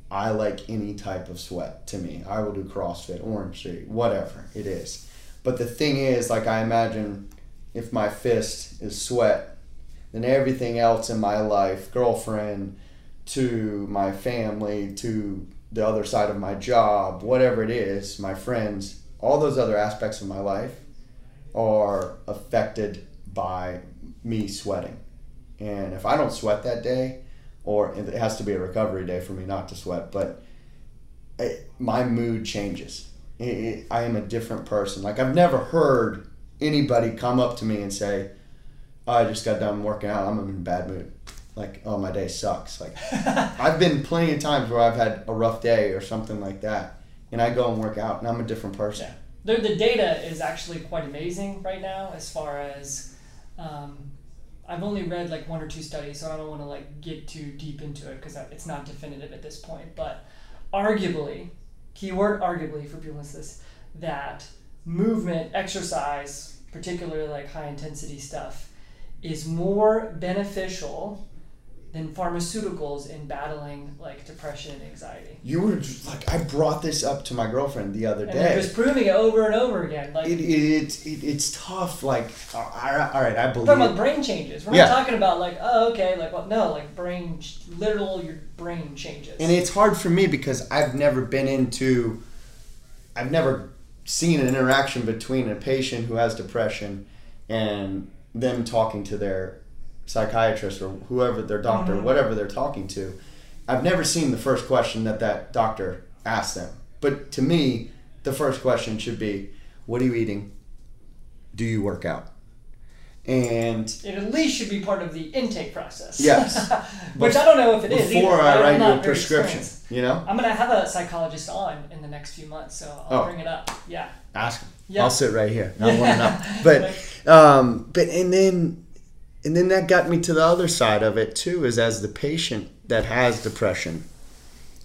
I like any type of sweat to me. I will do CrossFit, Orange Theory, whatever it is. But the thing is, like I imagine, if my fist is sweat, then everything else in my life, girlfriend, to my family, to the other side of my job, whatever it is, my friends, all those other aspects of my life are affected by me sweating. And if I don't sweat that day, or it has to be a recovery day for me not to sweat, but it, my mood changes. It, it, I am a different person. Like I've never heard anybody come up to me and say, oh, "I just got done working out. I'm in a bad mood." Like, "Oh, my day sucks." Like I've been plenty of times where I've had a rough day or something like that, and I go and work out, and I'm a different person. Yeah. The, the data is actually quite amazing right now as far as um, I've only read like one or two studies, so I don't want to like get too deep into it because it's not definitive at this point. But arguably, keyword arguably for people this, that movement, exercise, particularly like high intensity stuff, is more beneficial than pharmaceuticals in battling like depression and anxiety. You were like, I brought this up to my girlfriend the other And day. just proving it over and over again. Like it, it, it, it's tough. Like, uh, all right, all right, I We're talking about brain changes. We're Yeah. not talking about like, oh, okay, like, well, no, like brain, literal, your brain changes. And it's hard for me because I've never been into, I've never seen an interaction between a patient who has depression and them talking to their psychiatrist or whoever their doctor, Mhm. whatever they're talking to. I've never seen the first question that that doctor asks them. But to me, the first question should be, "What are you eating? Do you work out?" And it at least should be part of the intake process. Yes. Which I don't know if it is. before either. I write you a prescription, you know, I'm gonna have a psychologist on in the next few months, so I'll Oh. bring it up. Yeah. ask him. Yeah. I'll sit right here. I want to know. But um, but and then and then that got me to the other side of it too. Is as the patient that has depression,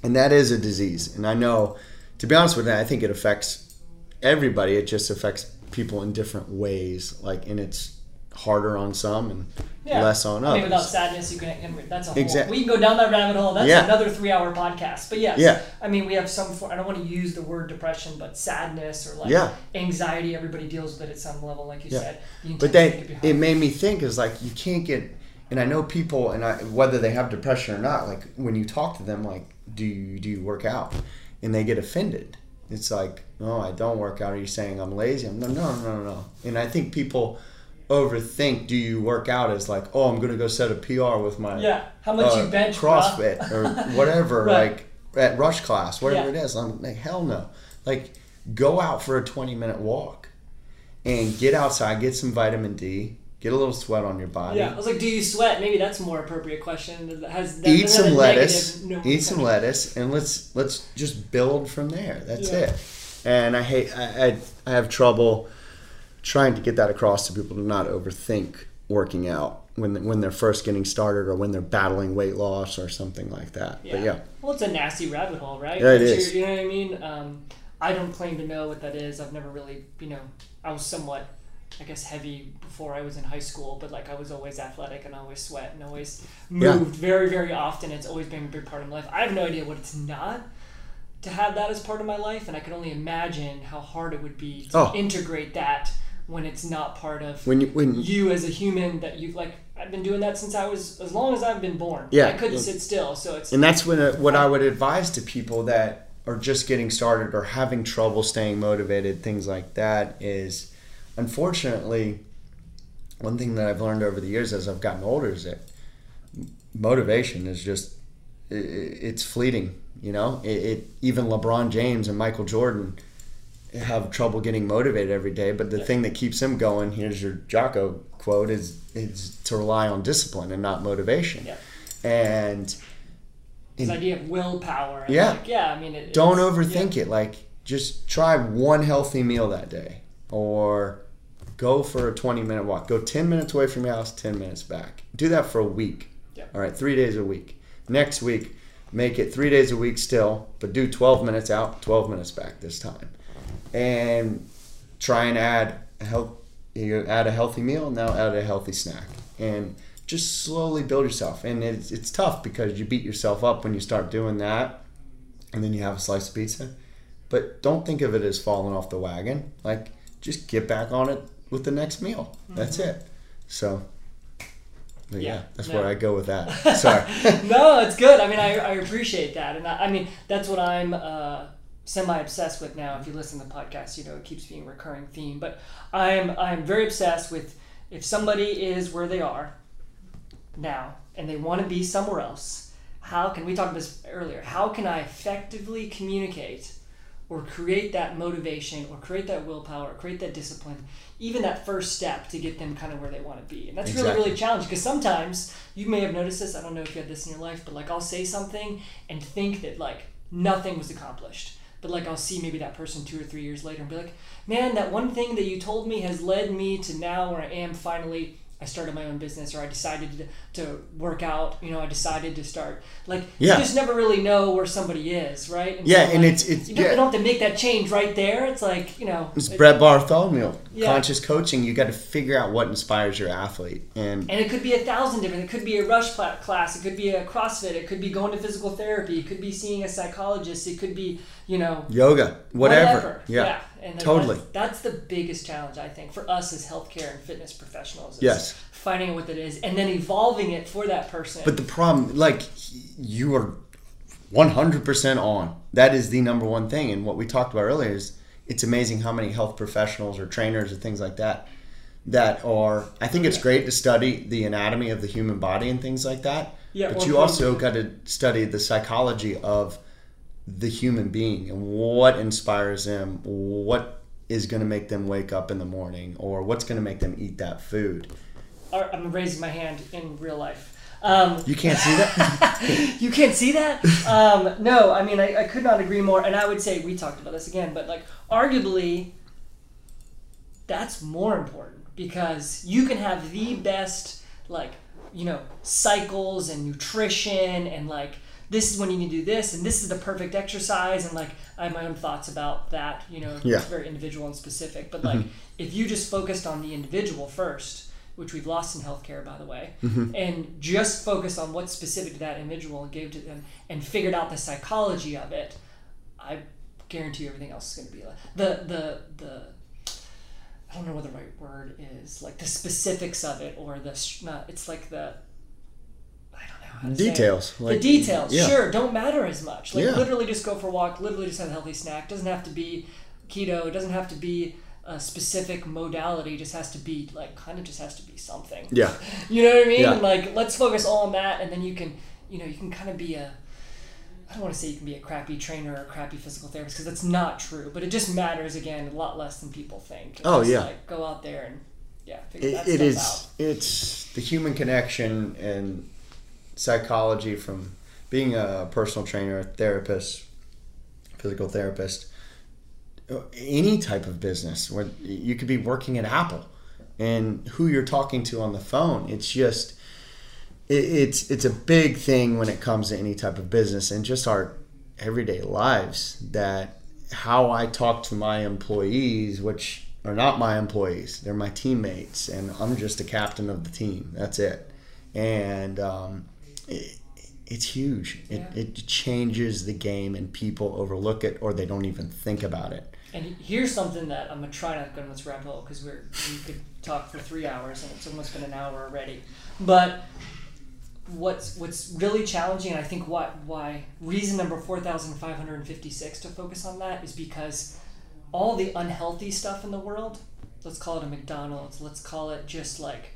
and that is a disease. And I know, to be honest with you, I think it affects everybody. It just affects people in different ways. Like, and it's harder on some and Yeah. less on I mean, without others. sadness, you can. That's a whole. Exact- We can go down that rabbit hole. That's Yeah. another three-hour podcast. But yes, Yeah. I mean, we have some. For, I don't want to use the word depression, but sadness or like Yeah. anxiety. Everybody deals with it at some level, like you Yeah. said. The But then it made me think is like you can't get, and I know people, and I whether they have depression or not, like when you talk to them, like do you do you work out, and they get offended. It's like no, I don't work out. Are you saying I'm lazy? I'm no, no, no, no, no. And I think people overthink. Do you work out as like oh I'm gonna go set a PR with my Yeah. How much uh, you bench? CrossFit or whatever, Right. like at rush class, whatever Yeah. it is. I'm like, hell no. Like, go out for a 20 minute walk and get outside, get some vitamin D, get a little sweat on your body. Yeah, I was like, do you sweat? Maybe that's a more appropriate question. Has that, Eat some lettuce. no, eat some lettuce, and let's let's just build from there. That's Yeah. it. And I hate I, I I have trouble trying to get that across to people to not overthink working out when when they're first getting started or when they're battling weight loss or something like that. But yeah, Well, it's a nasty rabbit hole, right? Yeah, It's You know what I mean? Um, I don't claim to know what that is. I've never really, you know, I was somewhat, I guess, heavy before I was in high school, but like I was always athletic and always sweat and always Yeah. moved very, very often. It's always been a big part of my life. I have no idea what it's not to have that as part of my life, and I can only imagine how hard it would be to Oh. integrate that when it's not part of when you when you as a human that you've like I've been doing that since I was as long as I've been born. Yeah. I couldn't sit still, so it's And that's when uh, what I would advise to people that are just getting started or having trouble staying motivated, things like that, is unfortunately one thing that I've learned over the years as I've gotten older is that motivation is just it's fleeting. You know, it, it even LeBron James and Michael Jordan have trouble getting motivated every day. But the Yeah. thing that keeps him going, here's your Jocko quote, is is to rely on discipline and not motivation. Yeah. And this idea of willpower. Yeah. like, yeah. I mean, it, don't overthink it. Like, just try one healthy meal that day, or go for a 20 minute walk. Go 10 minutes away from your house, 10 minutes back. Do that for a week. Yeah. All right, three days a week. Next week, make it three days a week still, but do 12 minutes out, 12 minutes back this time, and try and add a health. You add a healthy meal, now add a healthy snack, and just slowly build yourself. And it's, it's tough because you beat yourself up when you start doing that, and then you have a slice of pizza. But don't think of it as falling off the wagon. Like just get back on it with the next meal. That's it. So, yeah, Yeah, that's no. where I go with that. Sorry. no, it's good. I mean, I, I appreciate that, and I, I mean that's what I'm uh, semi obsessed with now. If you listen to the podcast, you know it keeps being a recurring theme. But I'm I'm very obsessed with if somebody is where they are now and they want to be somewhere else. How can we talked about this earlier? How can I effectively communicate or create that motivation or create that willpower or create that discipline, even that first step to get them kind of where they want to be? And that's really, really challenging because sometimes you may have noticed this. I don't know if you had this in your life, but like I'll say something and think that like nothing was accomplished. But like I'll see maybe that person two or three years later and be like, man, that one thing that you told me has led me to now where I am finally. I started my own business, or I decided to, to work out. You know, I decided to start. Like Yeah. you just never really know where somebody is, right? Yeah, so, and like, it's- it's- you don't, yeah. you don't have to make that change right there. It's like you know, It's it- Brett Bartholomew. Yeah. Conscious coaching. You got to figure out what inspires your athlete, and And it could be a thousand different. It could be a rush class. It could be a CrossFit. It could be going to physical therapy. It could be seeing a psychologist. It could be, you know, yoga, whatever. Yeah. And Totally. That's, that's the biggest challenge I think for us as healthcare and fitness professionals. Is Yes. Finding out what it is and then evolving it for that person. But the problem, like, you are 100% on. That is the number one thing. And what we talked about earlier is it's amazing how many health professionals or trainers or things like that that are, I think it's great to study the anatomy of the human body and things like that. Yeah, but you also got to study the psychology of the human being and what inspires them, what is going to make them wake up in the morning, or what's going to make them eat that food. I'm raising my hand in real life. Um, You can't see that? you can't see that? Um, no, I mean, I, I could not agree more. And I would say, we talked about this again, but like, arguably, that's more important because you can have the best, like, you know, cycles and nutrition and like, this is when you need to do this and this is the perfect exercise and like i have my own thoughts about that you know Yeah. it's very individual and specific but mm-hmm. like if you just focused on the individual first which we've lost in healthcare by the way mm-hmm. and just focused on what's specific to that individual and gave to them and figured out the psychology of it i guarantee you everything else is going to be like the the the I don't know what the right word is, like the specifics of it, or the not. It's like the I don't know how to say it. Details. Like, the details, yeah. sure, don't matter as much. Like Yeah. literally, just go for a walk. Literally, just have a healthy snack. Doesn't have to be keto. It doesn't have to be a specific modality. Just has to be like kind of just has to be something. Yeah. You know what I mean? Yeah. Like, let's focus all on that, and then you can, you know, you can kind of be a. I don't want to say you can be a crappy trainer or a crappy physical therapist because that's not true. But it just matters again a lot less than people think. Oh, yeah. Like go out there and yeah, figure It, that it stuff is. out. It's the human connection and psychology from being a personal trainer, a therapist, physical therapist, any type of business. Where you could be working at Apple, and who you're talking to on the phone. It's just. It, it's it's a big thing when it comes to any type of business and just our everyday lives. That how I talk to my employees, which are not my employees, they're my teammates, and I'm just a captain of the team. That's it. And um, it, it's huge. It, Yeah. it changes the game, and people overlook it or they don't even think about it. And here's something that I'm gonna try not to let's wrap up because we're we could talk for three hours and it's almost been an hour already. But what's what's really challenging, and I think what why reason number four thousand five hundred and fifty six to focus on that is because all the unhealthy stuff in the world, let's call it a McDonald's, let's call it just like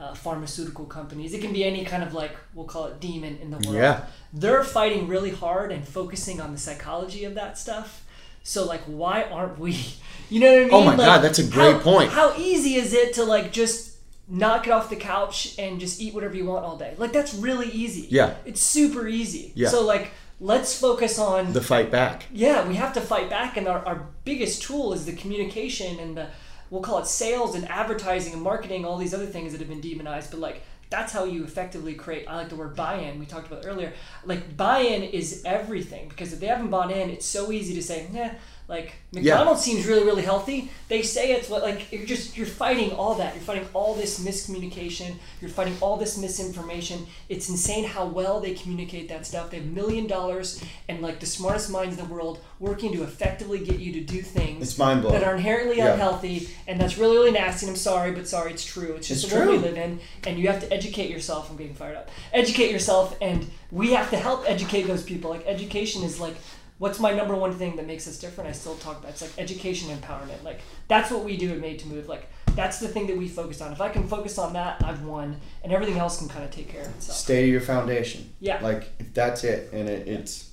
uh, pharmaceutical companies. It can be any kind of like we'll call it demon in the world. Yeah. They're fighting really hard and focusing on the psychology of that stuff. So like, why aren't we? You know what I mean? Oh my Like, God, that's a great how- point. How easy is it to like just knock it off the couch and just eat whatever you want all day? Like that's really easy. Yeah. It's super easy. Yeah. So like, let's focus on The fight back. yeah, we have to fight back, and our, our biggest tool is the communication and the we'll call it sales and advertising and marketing, all these other things that have been demonized. But like that's how you effectively create. I like the word buy-in. We talked about earlier. Like buy-in is everything because if they haven't bought in, it's so easy to say, nah, Like McDonald's seems really really healthy. They say it's what like you're just you're fighting all that. You're fighting all this miscommunication. You're fighting all this misinformation. It's insane how well they communicate that stuff. They have million dollars and like the smartest minds in the world working to effectively get you to do things It's mind blowing. that are inherently Yeah. unhealthy, and that's really, really nasty. And I'm sorry, but sorry, it's true. It's just It's the world we live in, and you have to educate yourself. I'm getting fired up. Educate yourself, and we have to help educate those people. Like education is like, what's my number one thing that makes us different? I still talk about. It's like education empowerment. Like that's what we do at Made to Move. Like that's the thing that we focus on. If I can focus on that, I've won, and everything else can kind of take care of itself. Stay to your foundation. Yeah. Like if that's it, and it, it's,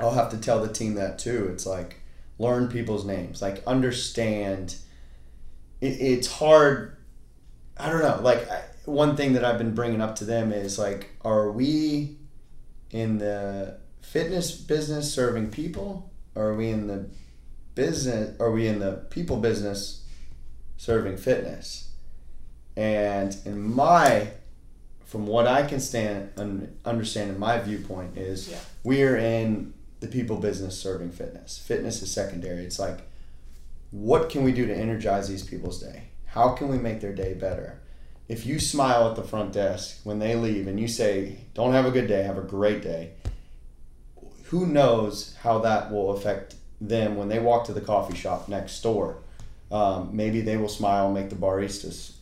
I'll have to tell the team that too. It's like learn people's names, like understand. It, it's hard. I don't know. Like I, one thing that I've been bringing up to them is like, are we in the fitness business serving people, or are we in the business? Are we in the people business serving fitness? And in my from what I can stand un, understand in my viewpoint is Yeah. we're in the people business serving fitness. Fitness is secondary. It's like what can we do to energize these people's day? How can we make their day better? If you smile at the front desk when they leave and you say, "Don't have a good day, have a great day." Who knows how that will affect them when they walk to the coffee shop next door? Um, maybe they will smile, and make the baristas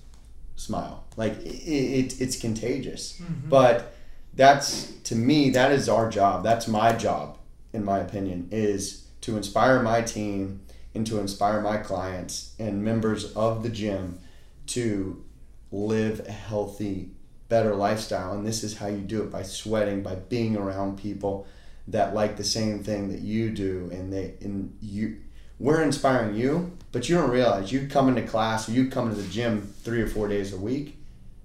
smile. Like it, it, it's contagious. But that's to me that is our job. That's my job, in my opinion, is to inspire my team and to inspire my clients and members of the gym to live a healthy, better lifestyle. And this is how you do it by sweating, by being around people that like the same thing that you do, and they and you. We're inspiring you, but you don't realize you come into class or you come into the gym three or four days a week.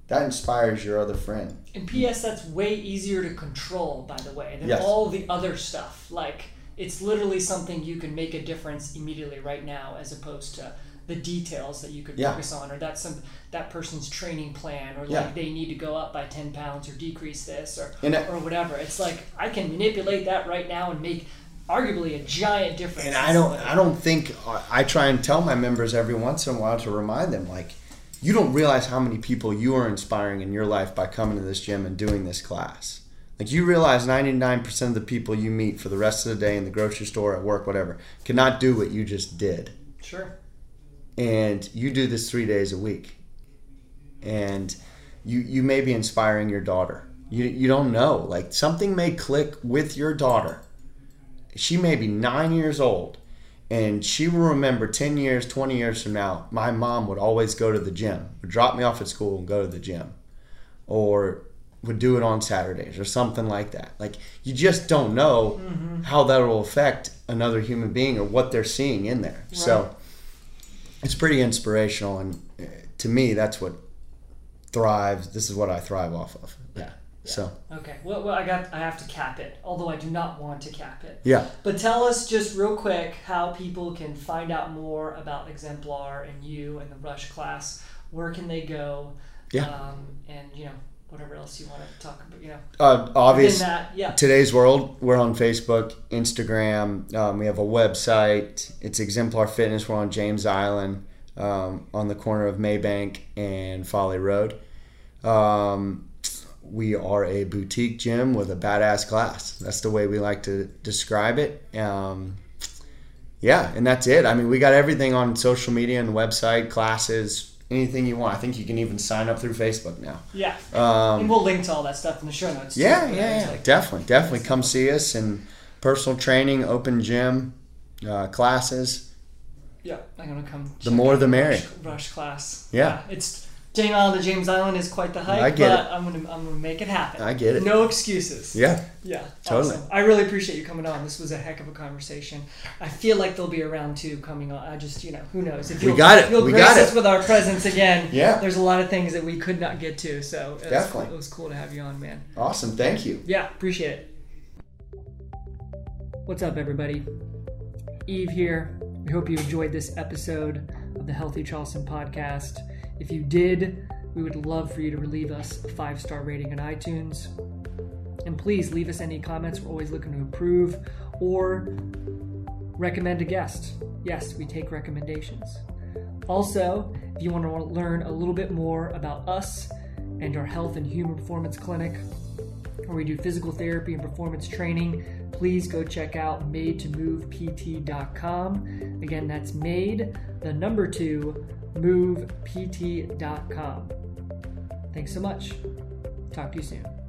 That inspires your other friend. And P.S. That's way easier to control, by the way, than Yes. all the other stuff. Like it's literally something you can make a difference immediately right now, as opposed to the details that you could Yeah. focus on, or that's some that person's training plan, or Yeah. like they need to go up by ten pounds or decrease this, or And or whatever. It's like I can manipulate that right now and make arguably a giant difference. And I don't. I don't think I try and tell my members every once in a while to remind them, like, you don't realize how many people you are inspiring in your life by coming to this gym and doing this class. Like you realize 99% of the people you meet for the rest of the day in the grocery store, at work, whatever, cannot do what you just did. Sure. And you do this three days a week. And you you may be inspiring your daughter. You you don't know. Like something may click with your daughter. She may be nine years old and she will remember 10 years 20 years from now my mom would always go to the gym would drop me off at school and go to the gym or would do it on saturdays or something like that like you just don't know mm-hmm. how that will affect another human being or what they're seeing in there so it's pretty inspirational and uh, to me that's what thrives this is what i thrive off of Yeah. so Okay. Well, well, I got. I have to cap it. Although I do not want to cap it. yeah But tell us just real quick how people can find out more about Exemplar and you and the Rush class. Where can they go? Yeah. Um, and you know whatever else you want to talk about. You know. uh, obvious that, yeah. today's world we're on facebook instagram um, we have a website it's exemplar fitness we're on james island um, on the corner of maybank and folly road um, we are a boutique gym with a badass class that's the way we like to describe it um, yeah and that's it i mean we got everything on social media and website classes anything you want i think you can even sign up through facebook now Yeah. um, and we'll link to all that stuff in the show notes. yeah, But yeah, yeah. like- definitely, definitely. Come see us and personal training, open gym, uh, classes. yeah. I'm gonna come. The more the merrier. Rush, Rush class. Yeah. It's James Island to James Island is quite the hike, I get but I'm gonna I'm gonna make it happen. I get it. No excuses. Yeah, Yeah, Totally. Awesome. I really appreciate you coming on. This was a heck of a conversation. I feel like there'll be a round two coming on. I just, you know, who knows? If you'll, got it. you'll We grace got us it. with our presence again. Yeah. There's a lot of things that we could not get to, so it was, Definitely. it was cool to have you on, man. awesome. Thank you. Yeah, appreciate it. What's up, everybody? Eve here. We hope you enjoyed this episode of the Healthy Charleston podcast. If you did, we would love for you to leave us a five star rating on iTunes. And please leave us any comments. We're always looking to improve. Or recommend a guest. Yes, we take recommendations. Also, if you want to learn a little bit more about us and our health and human performance clinic, where we do physical therapy and performance training, please go check out made2movept.com. Again, that's made the number two movept.com. Thanks so much. Talk to you soon.